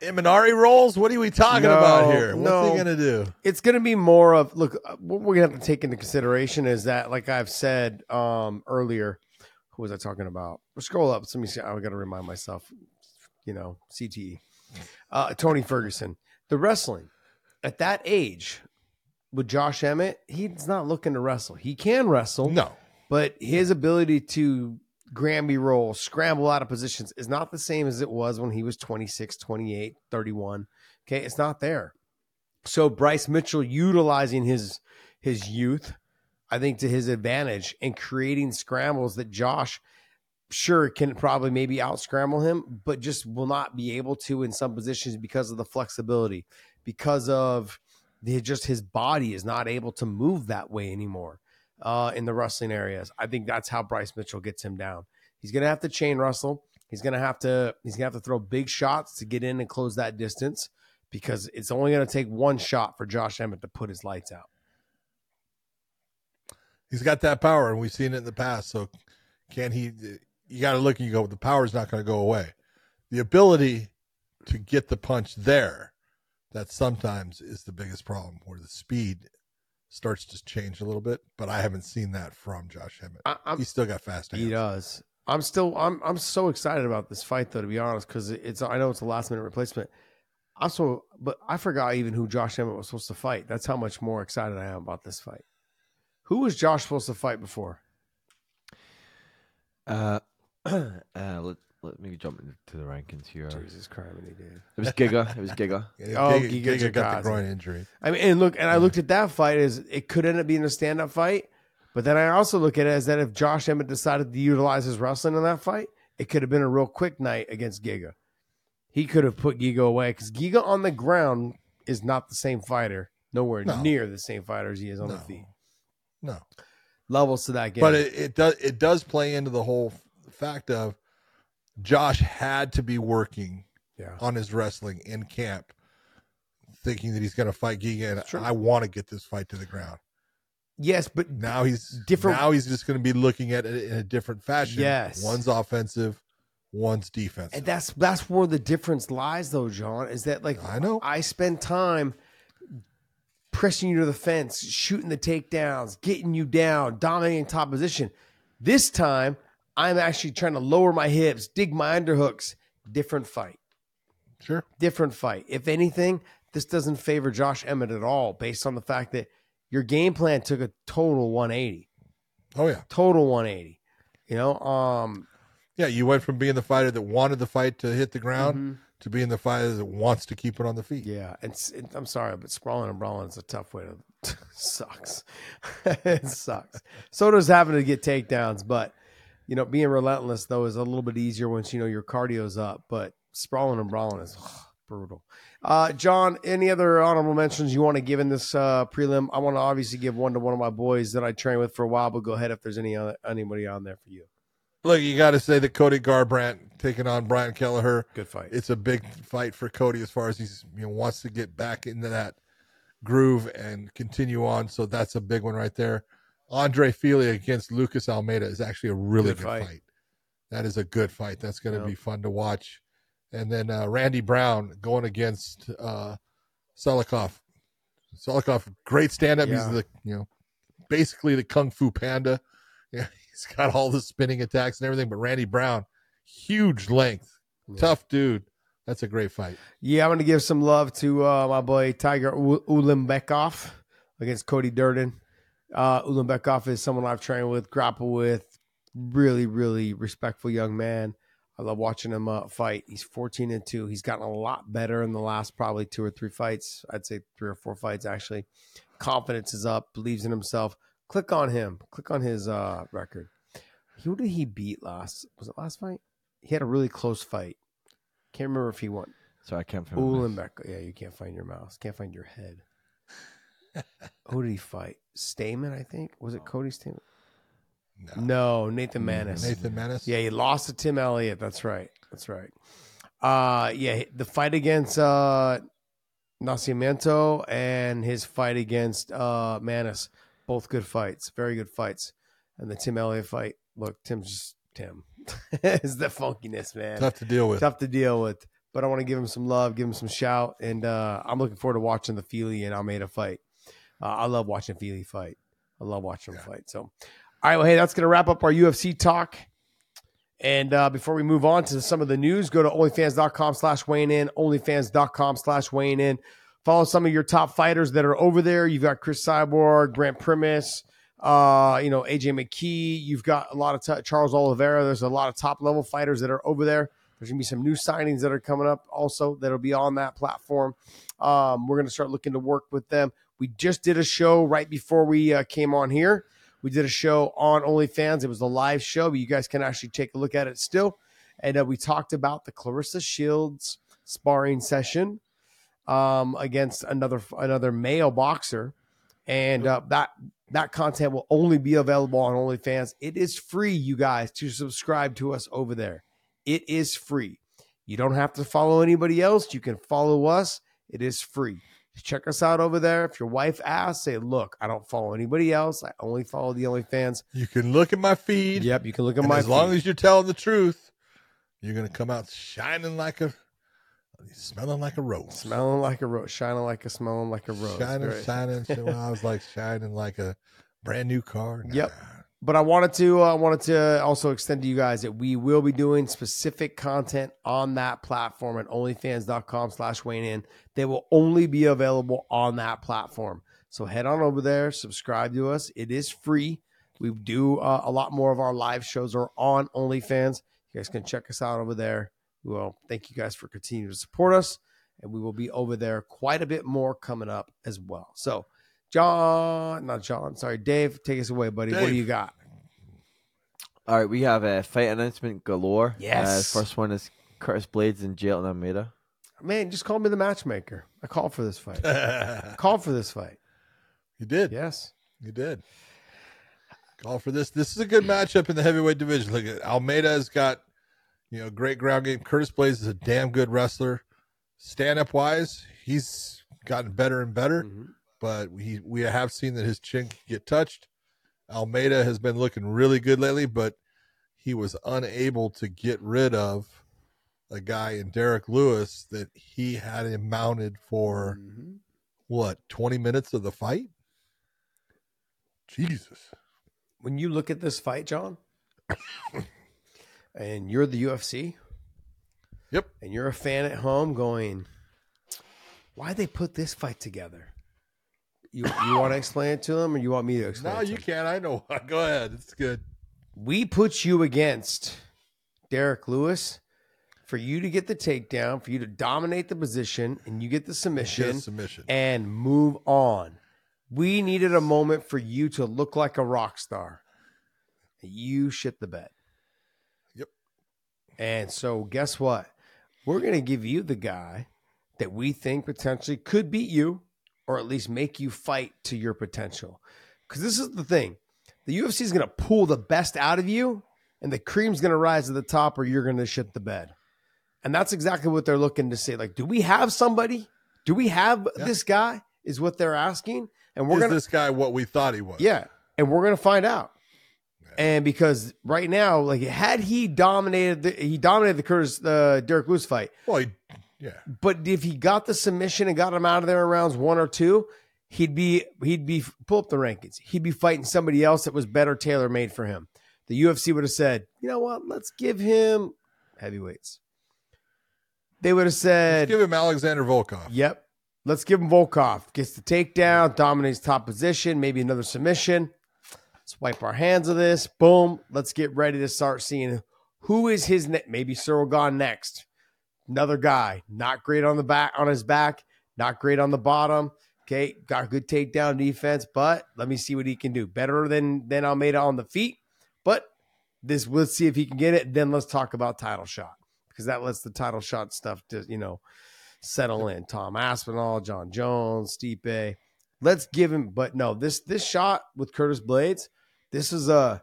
Imanari rolls? What are we talking No, about here? What's no. he going to do? it's going to be more of look uh, what we're going to have to take into consideration is that like i've said um earlier who was i talking about scroll up let me see i got to remind myself you know cte uh tony ferguson the wrestling at that age with josh emmett he's not looking to wrestle he can wrestle No. but his ability to Granby roll, scramble out of positions is not the same as it was when he was 26, 28, 31. Okay, it's not there. So Bryce Mitchell utilizing his his youth, I think to his advantage and creating scrambles that Josh sure can probably maybe out scramble him, but just will not be able to in some positions because of the flexibility, because of the, just his body is not able to move that way anymore uh, in the wrestling areas. I think that's how Bryce Mitchell gets him down. He's gonna have to chain wrestle. He's gonna have to he's gonna have to throw big shots to get in and close that distance because it's only gonna take one shot for Josh Emmett to put his lights out. He's got that power, and we've seen it in the past. So, can he? You got to look and you go. The power's not going to go away. The ability to get the punch there, that sometimes is the biggest problem. Where the speed starts to change a little bit, but I haven't seen that from Josh Emmett. I, I'm, He's still got fast hands. he does. I'm still I'm I'm so excited about this fight though to be honest because it's I know it's a last minute replacement. I'm so but I forgot even who Josh Emmett was supposed to fight. That's how much more excited I am about this fight. Who was Josh supposed to fight before? Uh, uh, let let me jump into the rankings here. Jesus Christ, he did. It was Giga. It was Giga. Yeah, Oh, Giga, Giga Giga got Chikadze. the groin injury. I mean, and look, and I looked at that fight as it could end up being a stand up fight, but then I also look at it as that if Josh Emmett decided to utilize his wrestling in that fight, it could have been a real quick night against Giga. He could have put Giga away because Giga on the ground is not the same fighter, nowhere No. near the same fighter as he is on the No. feet. No, Levels to that game. but it, it does it does play into the whole fact of Josh had to be working yeah. on his wrestling in camp, thinking that he's going to fight Giga, and I want to get this fight to the ground. Yes, but Now he's Different- Now he's just going to be looking at it in a different fashion. Yes. one's offensive, one's defensive. and that's that's where the difference lies, though, John. Is that like I know. I spend time pressing you to the fence, shooting the takedowns, getting you down, dominating top position. This time, I'm actually trying to lower my hips, dig my underhooks. Different fight. Sure. Different fight. If anything, this doesn't favor Josh Emmett at all, based on the fact that your game plan took a total 180. Oh yeah, Total 180. You know, um, yeah. You went from being the fighter that wanted the fight to hit the ground mhm. to being the fighter that wants to keep it on the feet. Yeah, And, it, I'm sorry, but sprawling and brawling is a tough way to sucks. it sucks. So does having to get takedowns, but you know, being relentless though is a little bit easier once you know your cardio's up. But sprawling and brawling is brutal. Uh, John, any other honorable mentions you want to give in this uh, prelim? I want to obviously give one to one of my boys that I trained with for a while, but go ahead if there's any other, anybody on there for you. Look, you got to say that Cody Garbrandt taking on Brian Kelleher. Good fight. It's a big fight for Cody as far as he's you know wants to get back into that groove and continue on. So that's a big one right there. Andre Fili against Lucas Almeida is actually a really Good good, fight. fight. That is a good fight. That's going to Yeah. be fun to watch. and then uh, Randy Brown going against uh. Salikhov, great stand up. Yeah. He's the you know basically the kung fu panda. Yeah, he's got all the spinning attacks and everything. But Randy Brown, huge length, Yeah. tough dude. That's a great fight. Yeah, I'm going to give some love to uh, my boy Tagir U- Ulanbekov against Cody Durden. Uh, Ulanbekov is someone I've trained with, grapple with. Really, really respectful young man. I love watching him uh, fight. He's 14 and 2. He's gotten a lot better in the last probably two or three fights. I'd say three or four fights, actually. Confidence is up, believes in himself. Click on him. Click on his uh, record. Who did he beat last? Was it last fight? He had a really close fight. Can't remember if he won. So I can't find. Ulenbeck. Yeah, you can't find your mouse. Can't find your head. Who did he fight? Stamann, I think. Was it Cody Stamann? No, Nathan Maness. Nathan Maness. Yeah, he lost to Tim Elliott. That's right. That's right. Uh yeah, the fight against uh Nascimento and his fight against uh Maness. Both good fights. Very good fights. And the Tim Elliott fight. Look, Tim's just Tim. it's the funkiness, man tough to deal with. tough to deal with. But I want to give him some love, give him some shout, and uh, I'm looking forward to watching the Fili and Almeida fight. Uh, I love watching Fili fight. I love watching him Yeah. fight. So, all right, well, hey, that's gonna wrap up our UFC talk. And uh, before we move on to some of the news, go to onlyfans.com slash weighing in, onlyfans.com slash weighing in. Follow some of your top fighters that are over there. You've got Cris Cyborg, Brent Primus, uh, you know, AJ McKee. You've got a lot of t- Charles Oliveira. There's a lot of top level fighters that are over there. There's gonna be some new signings that are coming up also that'll be on that platform. Um, we're gonna start looking to work with them. We just did a show right before we uh, came on here. We did a show on OnlyFans. It was a live show, but you guys can actually take a look at it still. And uh, we talked about the Claressa Shields sparring session um, against another another male boxer, and uh, that that content will only be available on OnlyFans. It is free, you guys, to subscribe to us over there. It is free. You don't have to follow anybody else. You can follow us. It is free. Check us out over there. If your wife asks, say, "Look, I don't follow anybody else. I only follow the OnlyFans." You can look at my feed. Yep, you can look at my. as long as you're telling the truth, you're gonna come out shining like a, smelling like a rose. smelling like a rose, shining like a smelling like a rose. shining, Right. shining. So I was like shining like a brand new car. Yep. But I wanted to I wanted to also extend to you guys that we will be doing specific content on that platform at onlyfans.com slash Wayne in. They will only be available on that platform. So head on over there, subscribe to us. It is free. We do uh, a lot more of our live shows are on OnlyFans. You guys can check us out over there. Well, thank you guys for continuing to support us. And we will be over there quite a bit more coming up as well. So John, not John, sorry, Dave, take us away, buddy. What do you got? All right, we have a fight announcement galore. Yes. Uh, first one is Curtis Blaydes and Jailton Almeida. Man, just call me the matchmaker. I called for this fight. I called for this fight. you did. Yes. You did. Call for this. This is a good matchup in the heavyweight division. Look at Almeida has got, you know, great ground game. Curtis Blaydes is a damn good wrestler. Stand up wise, he's gotten better and better. Mhm. But he we have seen that his chin can get touched. Almeida has been looking really good lately, but he was unable to get rid of a guy in Derrick Lewis that he had him mounted for Mhm. what, 20 minutes of the fight? Jesus. When you look at this fight, John, and you're the UFC, Yep. and you're a fan at home going, why'd they put this fight together? You, you want to explain it to them or you want me to explain No, it to you can't. I know. Go ahead. It's good. we put you against Derrick Lewis for you to get the takedown, for you to dominate the position, and you get the submission Get submission. and move on. We needed a moment for you to look like a rock star. You shit the bed. Yep. And so, guess what? We're going to give you the guy that we think potentially could beat you or at least make you fight to your potential. Because this is the thing the UFC is going to pull the best out of you, and the cream's going to rise to the top, or you're going to shit the bed. And that's exactly what they're looking to say. Like, do we have somebody? Do we have Yeah. this guy? Is what they're asking. And we're Is to, this guy what we thought he was? yeah, and we're going to find out. Yeah. And because right now, like had he dominated, the, he dominated the Curtis uh, Derrick Lewis fight. Well, he, yeah, But if he got the submission and got him out of there in rounds one or two, he'd be he'd be pull up the rankings. He'd be fighting somebody else that was better tailor made for him. The UFC would have said, you know what, let's give him heavyweights. They would have Let's said, give him Alexander Volkov. Yep. Let's give him Volkov. Gets the takedown, dominates top position, maybe another submission. Let's wipe our hands of this. Boom. Let's get ready to start seeing who is his ne- maybe Ciryl Gane next. Another guy, not great on the back on his back, not great on the bottom. Okay, got a good takedown defense, but let me see what he can do. Better than than Almeida on the feet, but this let's see if he can get it. Then let's talk about title shot because that lets the title shot stuff to you know settle in. Tom Aspinall, Jon Jones, Stipe. Let's give him, but no, this this shot with Curtis Blaydes, this is a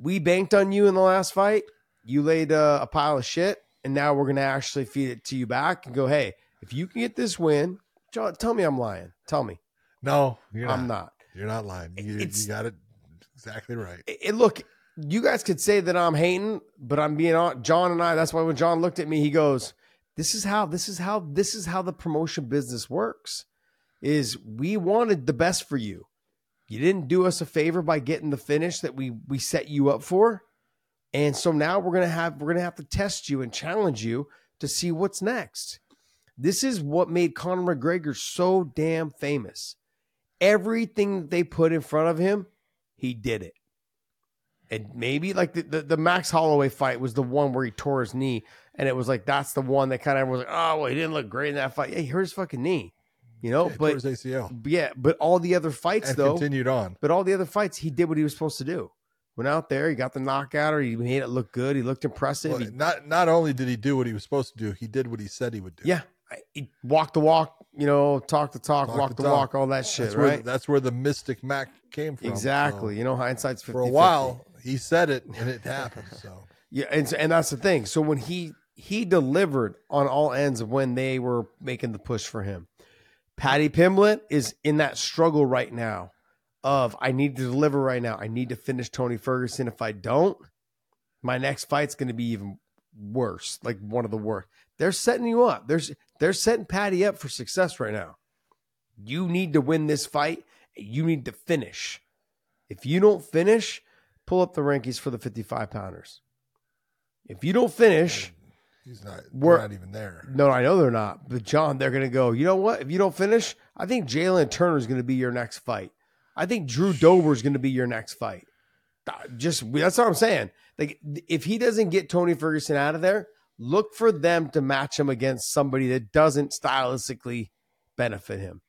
we banked on you in the last fight. You laid a, a pile of shit, and now we're gonna actually feed it to you back and go, hey, if you can get this win, John, tell me I'm lying. Tell me No, you're. I'm not. You're not lying. You, you got it exactly right. It, it- look, you guys could say that I'm hating, but I'm being on. John and I. That's why when John looked at me, he goes, "This is how. This is how. This is how the promotion business works. Is we wanted the best for you. You didn't do us a favor by getting the finish that we we set you up for, and so now we're gonna have we're gonna have to test you and challenge you to see what's next. This is what made Conor McGregor so damn famous. Everything that they put in front of him, he did it. And maybe like the, the, the Max Holloway fight was the one where he tore his knee, and it was like that's the one that kind of was like, oh well, he didn't look great in that fight. Yeah, he hurt his fucking knee, you know. Yeah, but ACL yeah, but all the other fights and though, continued on. but all the other fights, he did what he was supposed to do. Went out there, he got the knockout, or he made it look good. He looked impressive. Well, He- not not only did he do what he was supposed to do, he did what he said he would do. yeah, he walked the walk, you know, talk the talk, Talk walk the talk. walk, all that shit, that's where right? that's where the Mystic Mac came from. exactly. So, you know, hindsight's 50 for a while, he said it and it happened. So Yeah, and and that's the thing. So when he he delivered on all ends of when they were making the push for him. Paddy Pimblett is in that struggle right now of I need to deliver right now. I need to finish Tony Ferguson. If I don't, my next fight's going to be even worse, like one of the worst. They're setting you up. There's they're setting Paddy up for success right now. You need to win this fight. You need to finish. If you don't finish, pull up the rankings for the 55 pounders. If you don't finish, he's not. We're- not even there. no, I know they're not. But John, they're going to go. You know what? If you don't finish, I think Jalen Turner is going to be your next fight. I think Drew Dober is going to be your next fight. Uh, Just that's what I'm saying. Like if he doesn't get Tony Ferguson out of there, look for them to match him against somebody that doesn't stylistically benefit him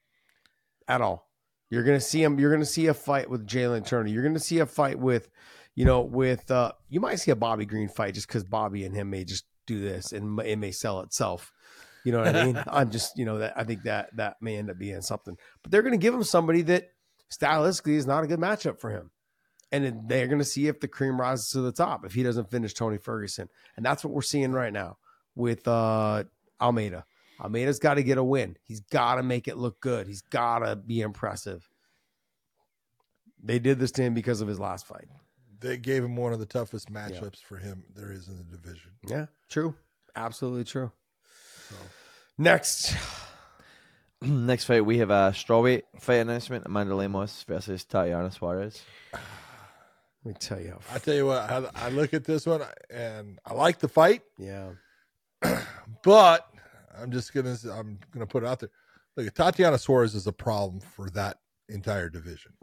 at all. You're gonna see him. You're gonna see a fight with Jalen Turner. You're gonna see a fight with, you know, with uh, you might see a Bobby Green fight just because Bobby and him may just do this and it may sell itself. You know what I mean? I'm just, you know, that I think that that may end up being something. But they're gonna give him somebody that stylistically is not a good matchup for him. And they're going to see if the cream rises to the top if he doesn't finish Tony Ferguson. And that's what we're seeing right now with uh, Almeida. Almeida's got to get a win. He's got to make it look good. He's got to be impressive. They did this to him because of his last fight. They gave him one of the toughest matchups for him there is in the division. Yeah, true. Absolutely true. So Next, Next fight, we have a strawweight fight announcement: Amanda Lemos versus Tatiana Suarez. let me tell you. I tell you what, I, I look at this one and I like the fight, Yeah. but I'm just gonna I'm gonna put it out there. Look, Tatiana Suarez is a problem for that entire division.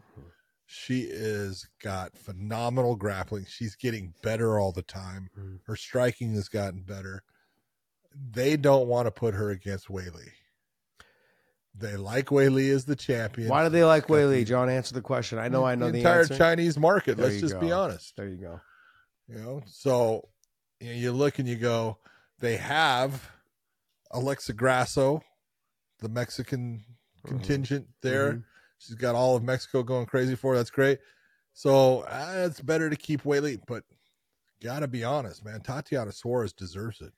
She is got phenomenal grappling. She's getting better all the time. Mhm. Her striking has gotten better. They don't want to put her against Weili. They like Weili as the champion. Why do they like She's Weili? John, answer the question. I know I know the the, entire answer. Chinese market. There let's just be honest. there you go. You know, so you, know, you look and you go, they have Alexa Grasso, the Mexican contingent there. Mhm. She's got all of Mexico going crazy for her. That's great. So uh, it's better to keep Weili, but gotta be honest, man. Tatiana Suarez deserves it.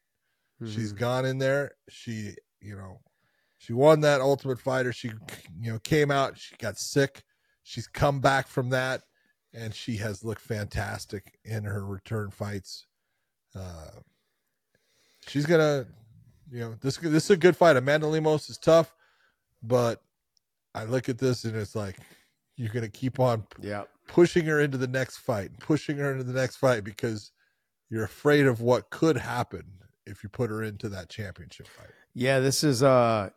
She's Mhm. gone in there. She, you know, she won that Ultimate Fighter. She, you know, came out. She got sick. She's come back from that, and she has looked fantastic in her return fights. Uh, she's gonna, you know, this this is a good fight. Amanda Lemos is tough, but I look at this and it's like you're gonna keep on Yeah. pushing her into the next fight, pushing her into the next fight because you're afraid of what could happen if you put her into that championship fight. Yeah, this is uh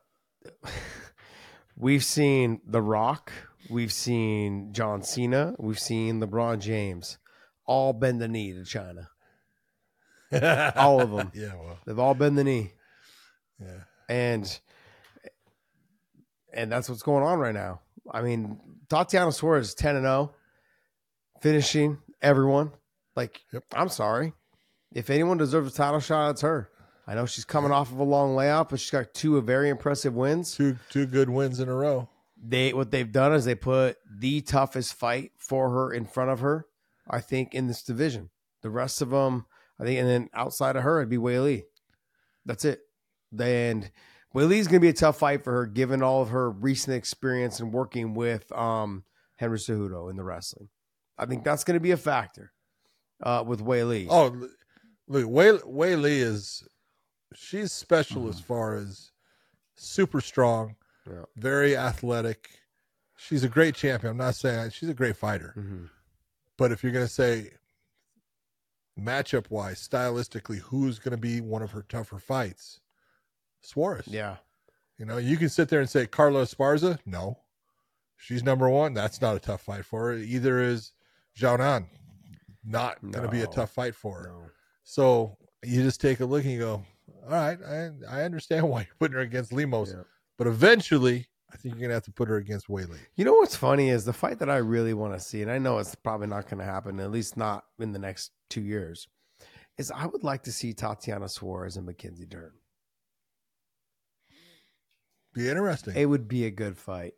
we've seen The Rock, we've seen John Cena, we've seen LeBron James all bend the knee to China. All of them. Yeah, well, They've all bend the knee. yeah. And and that's what's going on right now. I mean, Tatiana Suarez is 10 and 0, finishing everyone. Like, Yep. I'm sorry. If anyone deserves a title shot, it's her. I know she's coming off of a long layoff, but she's got two very impressive wins. Two two good wins in a row. They what they've done is they put the toughest fight for her in front of her. I think in this division. The rest of them, I think, and then outside of her, it'd be Weili. That's it. Then Weili's going to be a tough fight for her, given all of her recent experience and working with um, Henry Cejudo in the wrestling. I think that's going to be a factor uh, with Weili. Oh, look, Lee is she's special as far as super strong, Yeah. very athletic. She's a great champion. I'm not saying she's a great fighter, Mhm. but if you're going to say matchup wise, stylistically, who's going to be one of her tougher fights? Suarez. Yeah. You know, you can sit there and say Carla Esparza. No, she's number one. That's not a tough fight for her. Either is Zhao Not going to be a tough fight for her. No. So you just take a look and you go, all right, I, I understand why you're putting her against Lemos, Yeah. but eventually I think you're going to have to put her against Weili. You know what's funny is the fight that I really want to see, and I know it's probably not going to happen, at least not in the next two years, is I would like to see Tatiana Suarez and Mackenzie Dern. Be interesting. It would be a good fight.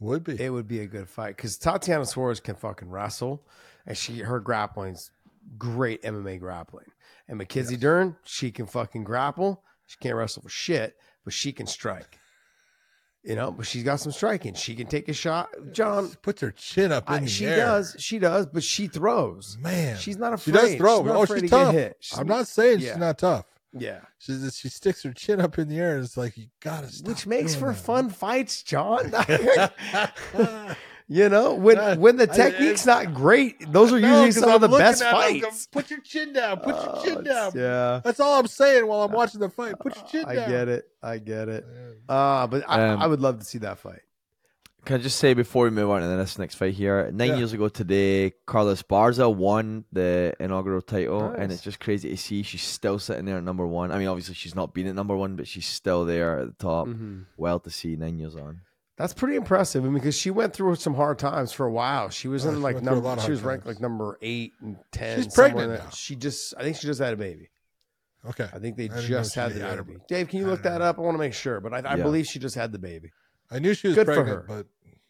Would be. It would be a good fight because Tatiana Suarez can fucking wrestle, and she her grappling's great MMA grappling. And Mackenzie Yes. Dern, she can fucking grapple. She can't wrestle for shit, but she can strike. You know, but she's got some striking. She can take a shot. John, She puts her chin up in I, the she air. does, she does, but she throws. Man, She's not afraid. she does throw. She's oh, she's tough. hit. She's- I'm not saying Yeah. she's not tough. Yeah, She just, she sticks her chin up in the air. And it's like you gotta which makes for that. fun fights, John. you know, when Uh, when the I- technique's not great, those are No, usually 'cause some I'm of the best at it, fights. Put your chin down. Put your Oh, chin down. Yeah, That's all I'm saying while I'm watching the fight. Put your chin I down. I get it. I get it. Yeah. Uh, but I, Um, I would love to see that fight. Can I just say before we move on to the next next fight here? Nine Yeah. years ago today, Carla Esparza won the inaugural title, and it's just crazy to see she's still sitting there at number one. I mean, obviously she's not been at number one, but she's still there at the top. Mhm. Well to see nine years on. That's pretty impressive. I mean, because she went through some hard times for a while. She was Oh, in she like went a lot number. of She was ranked times. like number eight and ten. She's pregnant now. She just. I think she just had a baby. Okay. I think they I just had the had a- baby. Dave, can you I look that know. up? I want to make sure, but I, I Yeah. believe she just had the baby. I knew she was Good for pregnant, her. but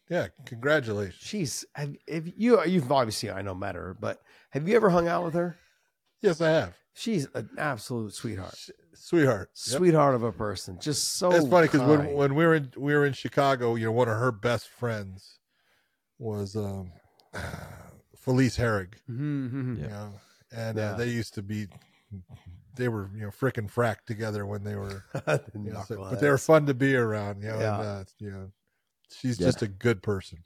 yeah, congratulations. She's. Have, if you you've obviously I know met her, but have you ever hung out with her? Yes, I have. She's an absolute sweetheart, Sh- Sweetheart. Yep. sweetheart of a person. Just so. It's funny because when, when we were in we were in Chicago, you know, one of her best friends was um, Felice Herrig. Mhm, mhm. You know, and Yeah. uh, they used to be they were you know frickin' frack together when they were The you know, so- but they were fun to be around. You know, Yeah. and, uh, you know, she's Yeah. just a good person.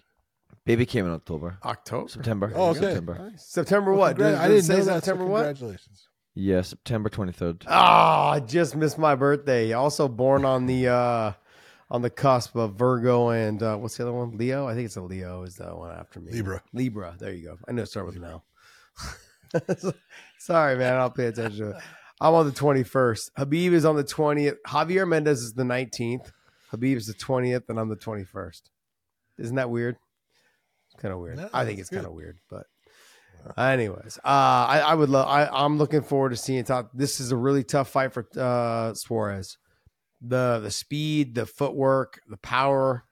Baby came in October, October, September. Oh, okay. September. Nice. September Well, what? congra- Did- I did it didn't say know that. so September what? Congratulations. Yeah, September twenty third. Oh, I just missed my birthday. Also born on the uh on the cusp of Virgo and uh what's the other one? Leo? I think it's a Leo is the one after me. Libra. Libra. There you go. I know it start with an L. Sorry, man. I'll pay attention to it. I'm on the 21st. Khabib is on the 20th. Javier Mendez is the 19th. Khabib is the 20th, and I'm the 21st. Isn't that weird? It's kind of weird. No, I think it's kind of weird, but anyways, uh, I, I would love. I, I'm looking forward to seeing. Top. This is a really tough fight for uh, Suarez. The the speed, the footwork, the power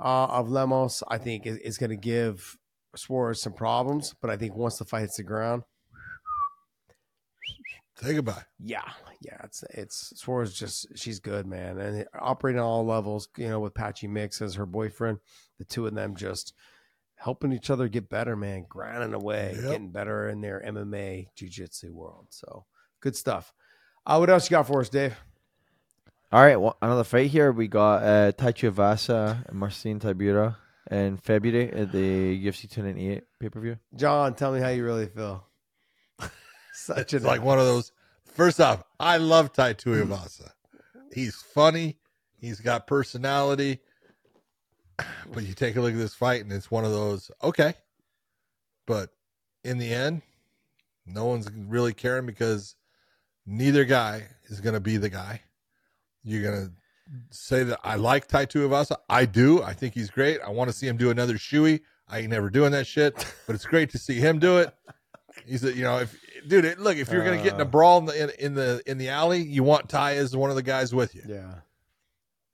uh, of Lemos, I think, is, is going to give Suarez some problems. But I think once the fight hits the ground, Say goodbye. yeah, yeah, it's it's Suarez. Just she's good, man, and operating on all levels. You know, with Patchy Mix as her boyfriend, the two of them just helping each other get better, man, grinding away, Yep. getting better in their MMA jiu-jitsu world. So good stuff. Uh, what else you got for us, Dave? All right, well, another fight here. We got uh, Tai Tuivasa and Marcin Tybura in February at the UFC 298 pay per view. John, tell me how you really feel. Such It's a like one of those. First off, I love Tai Tuivasa. He's funny. He's got personality. But you take a look at this fight, and it's one of those. Okay, but in the end, no one's really caring because neither guy is going to be the guy. You're going to say that I like Tai Tuivasa. I do. I think he's great. I want to see him do another shoey. I ain't never doing that shit, but it's great to see him do it. He's a, you know, if dude, it, look, if you're gonna get in a Uh. brawl in the in, in the in the alley, you want Tai as one of the guys with you. yeah.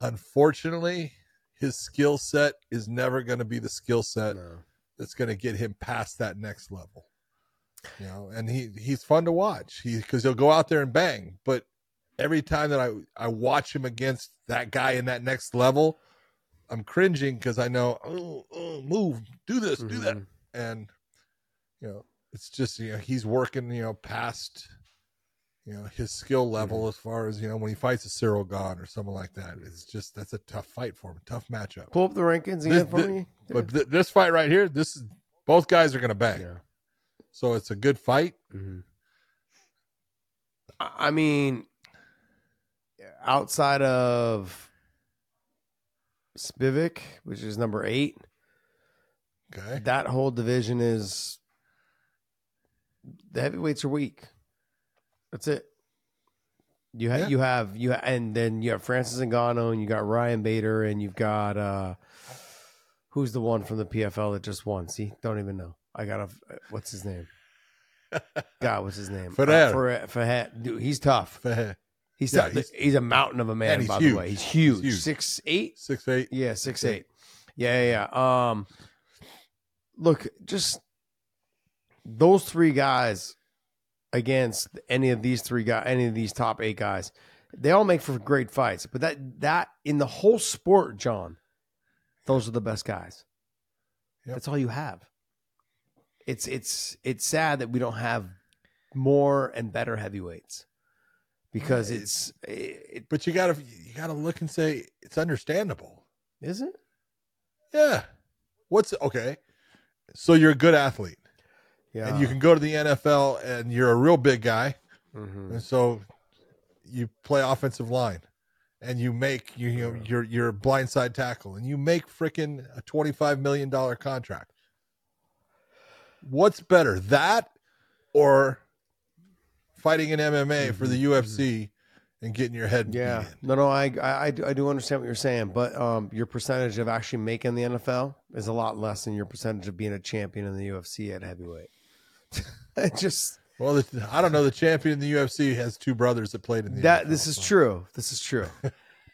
Unfortunately, his skill set is never going to be the skill set No. that's going to get him past that next level. You know, and he he's fun to watch. He because he'll go out there and bang, but every time that I I watch him against that guy in that next level, I'm cringing because I know, oh, oh, move, do this, do that, Mhm. and you know, it's just you know he's working you know past you know his skill level as far as you know when he fights a Ciryl Gane or someone like that. It's just that's a tough fight for him, tough matchup. Pull up the rankings This- for me. But th- this fight right here, this is both guys are going to bang. yeah. So it's a good fight. Mhm. I I mean, outside of Spivak, which is number eight, Okay. that whole division is the heavyweights are weak. That's it. You have Yeah. you have you ha- and then you have Francis Ngannou and you got Ryan Bader and you've got uh who's the one from the PFL that just won? See, don't even know. I got a what's his name? God, what's his name? Ferreira. Uh, Ferrer- Ferreira. Dude, he's tough. Six He's Yeah, tough. he's- He's, a mountain of a man. by huge. the way, he's huge. huge. Six eight. Six eight. Yeah, six eight. Yeah, yeah, yeah. Um, look, just those three guys against any of these three guys, any of these top eight guys, they all make for great fights. But that that in the whole sport, John, those are the best guys. Yep. That's all you have. It's it's it's sad that we don't have more and better heavyweights because Yeah, it's it, But you gotta you gotta look and say it's understandable. is it. Yeah. What's okay? So you're a good athlete, Yeah, and you can go to the NFL, and you're a real big guy, Mhm. and so you play offensive line, and you make you, you know you're you're blindside tackle, and you make freaking a twenty five million dollar contract. What's better, that or fighting in MMA for the UFC and getting your head Yeah, beat in? no, no, I, I, I do- I do understand what you're saying, but um, your percentage of actually making the NFL is a lot less than your percentage of being a champion in the UFC at heavyweight. it just Well, the, I don't know. The champion in the UFC has two brothers that played in the that NFL, this is so- true. This is true.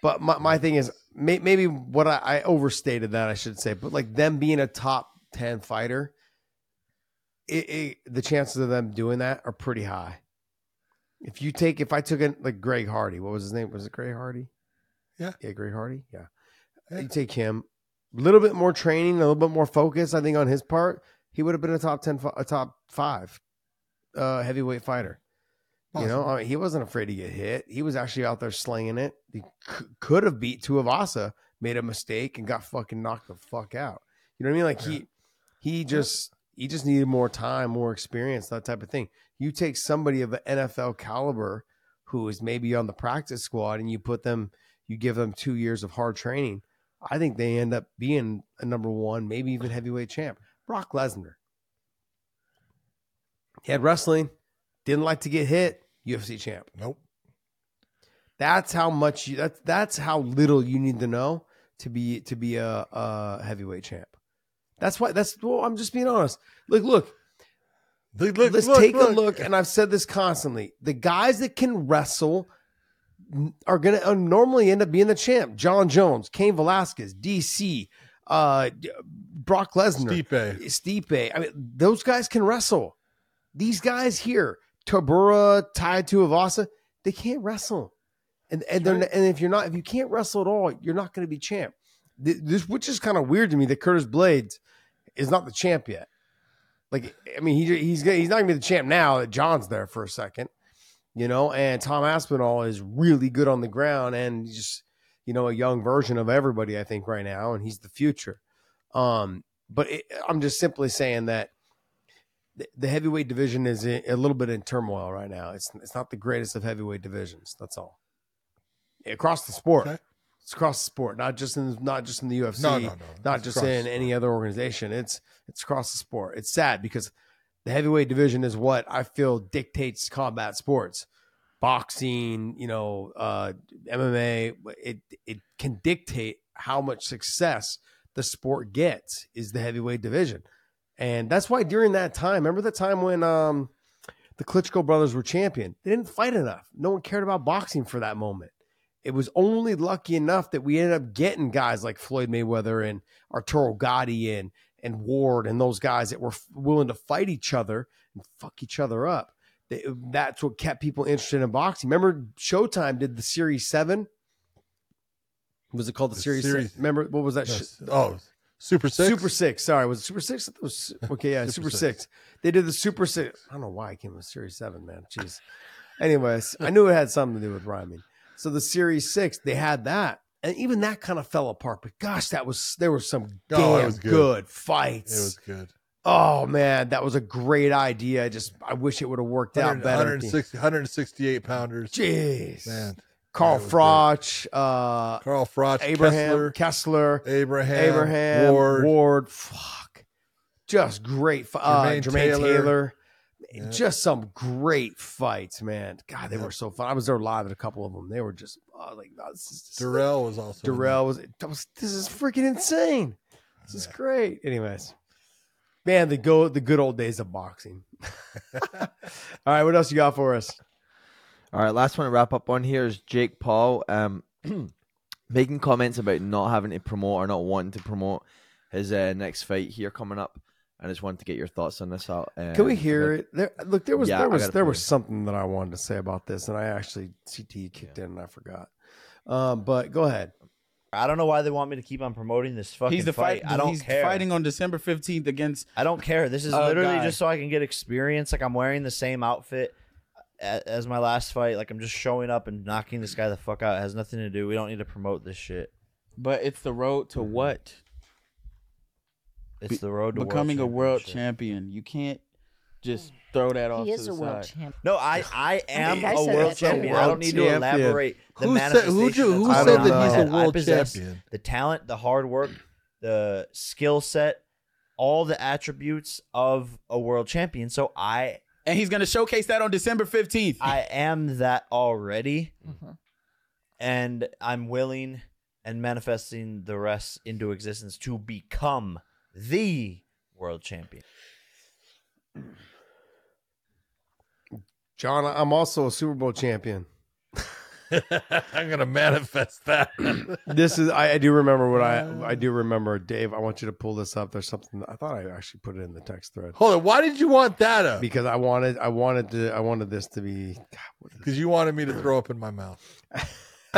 but my, my thing is may, maybe what I, I overstated that I should say, but like them being a top ten fighter, it, it, the chances of them doing that are pretty high. If you take, if I took like Greg Hardy, what was his name? Was it Greg Hardy? Yeah. yeah, Greg Hardy. Yeah, Yeah. you take him, a little bit more training, a little bit more focus. I think on his part, he would have been a top ten, a top five uh, heavyweight fighter. You know, I mean, he wasn't afraid to get hit. He was actually out there slinging it. He c- could have beat Tuivasa, made a mistake, and got fucking knocked the fuck out. You know what I mean? Like he, he just he just needed more time, more experience, that type of thing. You take somebody of an NFL caliber who is maybe on the practice squad, and you put them, you give them two years of hard training. I think they end up being a number one, maybe even heavyweight champ. Brock Lesnar. He had wrestling, didn't like to get hit, UFC champ. Nope. That's how much you that's that's how little you need to know to be to be a, a heavyweight champ. That's why that's well, I'm just being honest. Look, look, Look, look, let's look, take a look, and I've said this constantly. The guys that can wrestle are gonna uh, normally end up being the champ. Jon Jones, Cain Velasquez, DC, uh, Brock Lesnar, Stipe. Stipe. I mean, those guys can wrestle. These guys here, Tybura, Tai Tuivasa, they can't wrestle. And and they're and if you're not if you can't wrestle at all, you're not going to be champ. This which is kind of weird to me that Curtis Blaydes is not the champ yet. Like, I mean, he he's he's not gonna be the champ now that John's there for a second, you know. And Tom Aspinall is really good on the ground, and just you know a young version of everybody, I think, right now, and he's the future. Um, but it, I'm just simply saying that the- the heavyweight division is a, a little bit in turmoil right now. It's it's not the greatest of heavyweight divisions. That's all. Across the sport, Okay. it's across the sport, not just in not just in the UFC, No, no, no. not It's just in any other organization. It's it's across the sport. It's sad because the heavyweight division is what I feel dictates combat sports, boxing, you know, uh, MMA. It it can dictate how much success the sport gets is the heavyweight division, and that's why during that time, remember the time when um, the Klitschko brothers were champion, they didn't fight enough. No one cared about boxing for that moment. It was only lucky enough that we ended up getting guys like Floyd Mayweather and Arturo Gatti and and Ward and those guys that were willing to fight each other and fuck each other up. They- That's what kept people interested in boxing. Remember, Showtime did the Series Seven. Was it called the, The Series? Series- Six? Remember what was that? Yes. Oh, Super Six. Super Six. Sorry, was it Super Six? It was okay. Yeah, Super Six. Six. They did the Super Six. I don't know why I came with Series Seven, man. Jeez. Anyways, I knew it had something to do with rhyming. So the Series Six, they had that, and even that kind of fell apart. But gosh, that was there were some oh, damn Oh, good. good. fights. It was good. Oh man, that was a great idea. I just I wish it would have worked out better. 160 168 pounders. Jeez, Man. Carl Froch, uh, Carl Froch, Abraham Kessler, Kessler, Abraham, Abraham Ward. Ward. Fuck, just great. Uh, Jermaine Jermaine, Taylor. Taylor. Yeah. Just some great fights, man. God, they Yeah. were so fun. I was there live at a couple of them. They were just oh, like oh, this is just- Darrell was also. Darrell was, was. This is freaking insane. This is great. Anyways, man, the go the good old days of boxing. All right, what else you got for us? All right, last one to wrap up on here is Jake Paul um, making comments about not having to promote or not wanting to promote his uh, next fight here coming up. I just wanted to get your thoughts on this out. Uh, Can we hear it? There, look, there was Yeah, there was there was something that I wanted to say about this, and I actually CT kicked in and I forgot. Um, but go ahead. I don't know why they want me to keep on promoting this fucking He's the fight. fight. I don't he's care. fighting on December fifteenth against. I don't care. This is literally God. just so I can get experience. Like I'm wearing the same outfit a- as my last fight. Like I'm just showing up and knocking this guy the fuck out. It has nothing to do. We don't need to promote this shit. But it's the road to what? It's the road to Becoming a world champion. You can't just throw that off He to is the a world side. champion. No, I I am I a said world that too. champion. I don't need to champion. elaborate. The Who said, who, manifestation who I said on don't that he's my a head. I world possess champion? The talent, the hard work, the skill set, all the attributes of a world champion. So I And he's gonna showcase that on December fifteenth. I am that already, Mm-hmm. and I'm willing and manifesting the rest into existence to become the world champion. John, I'm also a Super Bowl champion. I'm gonna manifest that. This is I, I do remember what I I uh. do remember. Dave, I want you to pull this up. There's something I thought I actually put it in the text thread Hold on. Why did you want that up? because I wanted I wanted to I wanted this to be. God, what is Because you wanted me to throw up in my mouth.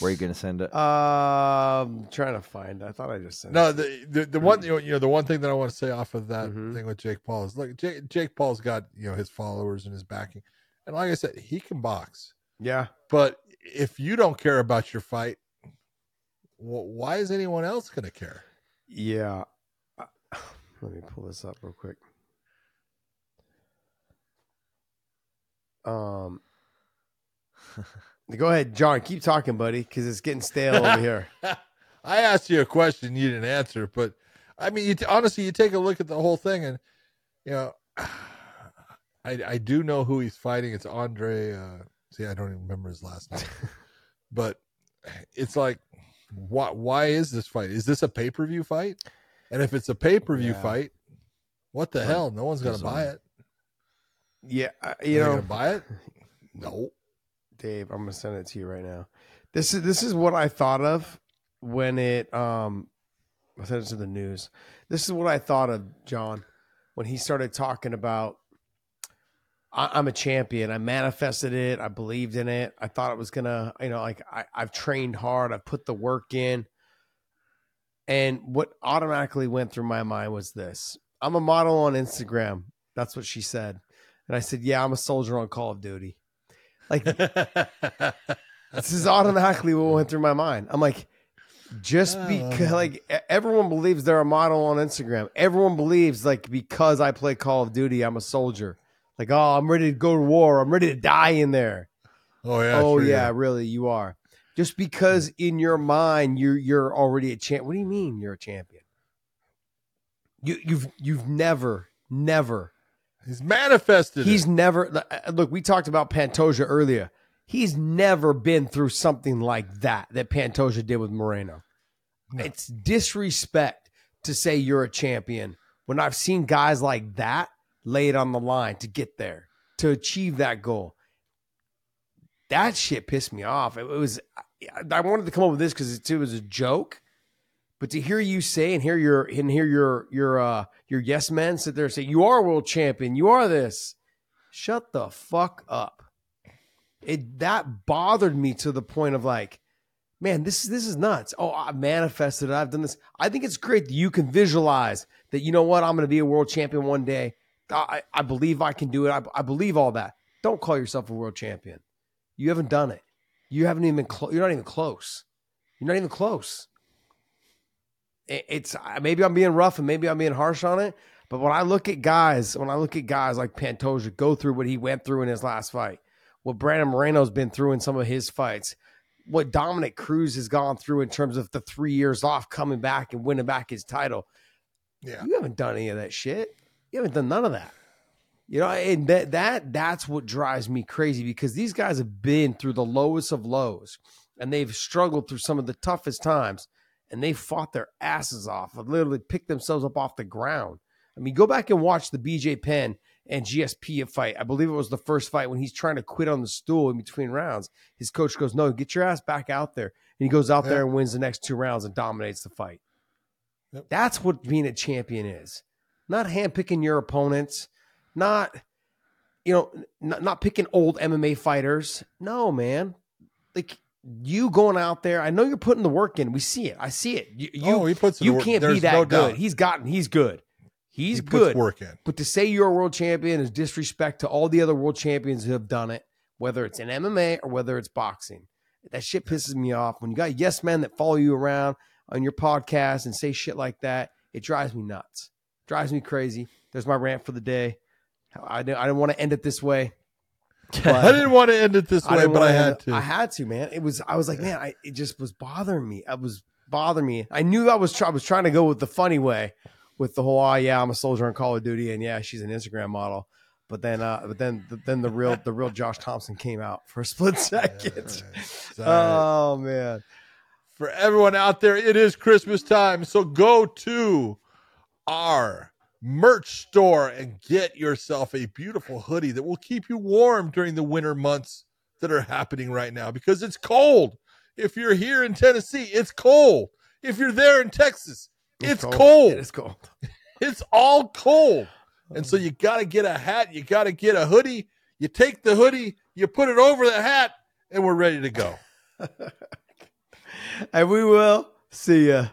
Where are you going to send it? Um, trying to find. I thought I just sent. No, it. the the, the one you know, you know the one thing that I want to say off of that Mhm. thing with Jake Paul is look Jake, Jake Paul's got you know his followers and his backing, and like I said, he can box. yeah. But if you don't care about your fight, wh- why is anyone else going to care? Yeah. Let me pull this up real quick. Um, go ahead, John. Keep talking, buddy, because it's getting stale over here. I asked you a question you didn't answer, but I mean, you t- honestly, you take a look at the whole thing, and you know, I I do know who he's fighting. It's Andre. Uh, see, I don't even remember his last name, but it's like, why why is this fight? Is this a pay per view fight? And if it's a pay per view Yeah. fight, what the hell? No one's gonna buy it. Yeah, Are you know, buy it? No. Dave, I'm gonna send it to you right now. This is this is what I thought of when it um I sent it to the news. This is what I thought of John when he started talking about I, I'm a champion. I manifested it. I believed in it. I thought it was gonna, you know, like I, I've trained hard. I've put the work in. And what automatically went through my mind was this I'm a model on Instagram. That's what she said. And I said, Yeah, I'm a soldier on Call of Duty. Like, this is automatically what went through my mind. I'm like, just ah. because, like, everyone believes they're a model on Instagram. Everyone believes, like, because I play Call of Duty, I'm a soldier. Like, oh, I'm ready to go to war. I'm ready to die in there oh yeah. oh sure, yeah, really, you are. Just because in your mind you're you're already a champ. What do you mean you're a champion? You you've you've never never. He's manifested. He's it. never uh, look. We talked about Pantoja earlier. He's never been through something like that that Pantoja did with Moreno. No. It's disrespect to say you're a champion when I've seen guys like that lay it on the line to get there to achieve that goal that shit pissed me off. It was I wanted to come up with this because it was a joke, but to hear you say and hear your and hear your your uh your yes men sit there and say you are a world champion, you are this. Shut the fuck up. It that bothered me to the point of like, man, this is this is nuts. Oh, I manifested it. I've done this. I think it's great that you can visualize that. You know what? I'm going to be a world champion one day. I, I believe I can do it. I, I believe all that. Don't call yourself a world champion. You haven't done it. You haven't even. Clo- you're not even close. You're not even close. It- It's maybe I'm being rough and maybe I'm being harsh on it, but when I look at guys, when I look at guys like Pantoja go through what he went through in his last fight, what Brandon Moreno's been through in some of his fights, what Dominick Cruz has gone through in terms of the three years off coming back and winning back his title. Yeah. You haven't done any of that shit. You haven't done none of that. You know, and that that that's what drives me crazy because these guys have been through the lowest of lows and they've struggled through some of the toughest times and they fought their asses off, literally picked themselves up off the ground. I mean, go back and watch the BJ Penn and GSP fight. I believe it was the first fight when he's trying to quit on the stool in between rounds. His coach goes, "No, get your ass back out there." And he goes out Yeah. there and wins the next two rounds and dominates the fight. Yep. That's what being a champion is. Not handpicking your opponents, not you know, not, not picking old MMA fighters. No, man. Like you going out there, I know you're putting the work in. We see it. I see it. You, you, oh, he puts you can't be that no good. doubt. He's gotten. He's good. He's he good. work in. But to say you're a world champion is disrespect to all the other world champions who have done it, whether it's in MMA or whether it's boxing. That shit pisses me off. When you got yes men that follow you around on your podcast and say shit like that, it drives me nuts. Drives me crazy. There's my rant for the day. I didn't, I didn't want to end it this way. I didn't want to end it this way, didn't but I had to. I had to, man. It was. I was like, man, I, it just was bothering me. I was bothering me. I knew I was. Try, I was trying to go with the funny way, with the whole, oh yeah, I'm a soldier on Call of Duty, and yeah, she's an Instagram model. But then, uh, but then, then the real, the real Josh Thomson came out for a split second. All right. Oh man, for everyone out there, it is Christmas time. So go to our merch store and get yourself a beautiful hoodie that will keep you warm during the winter months that are happening right now because it's cold. If you're here in Tennessee, it's cold. If you're there in Texas, it's, cold. It is cold. It's all cold. And so um, you got to get a hat, you got to get a hoodie. You take the hoodie, you put it over the hat, and we're ready to go. And we will see ya.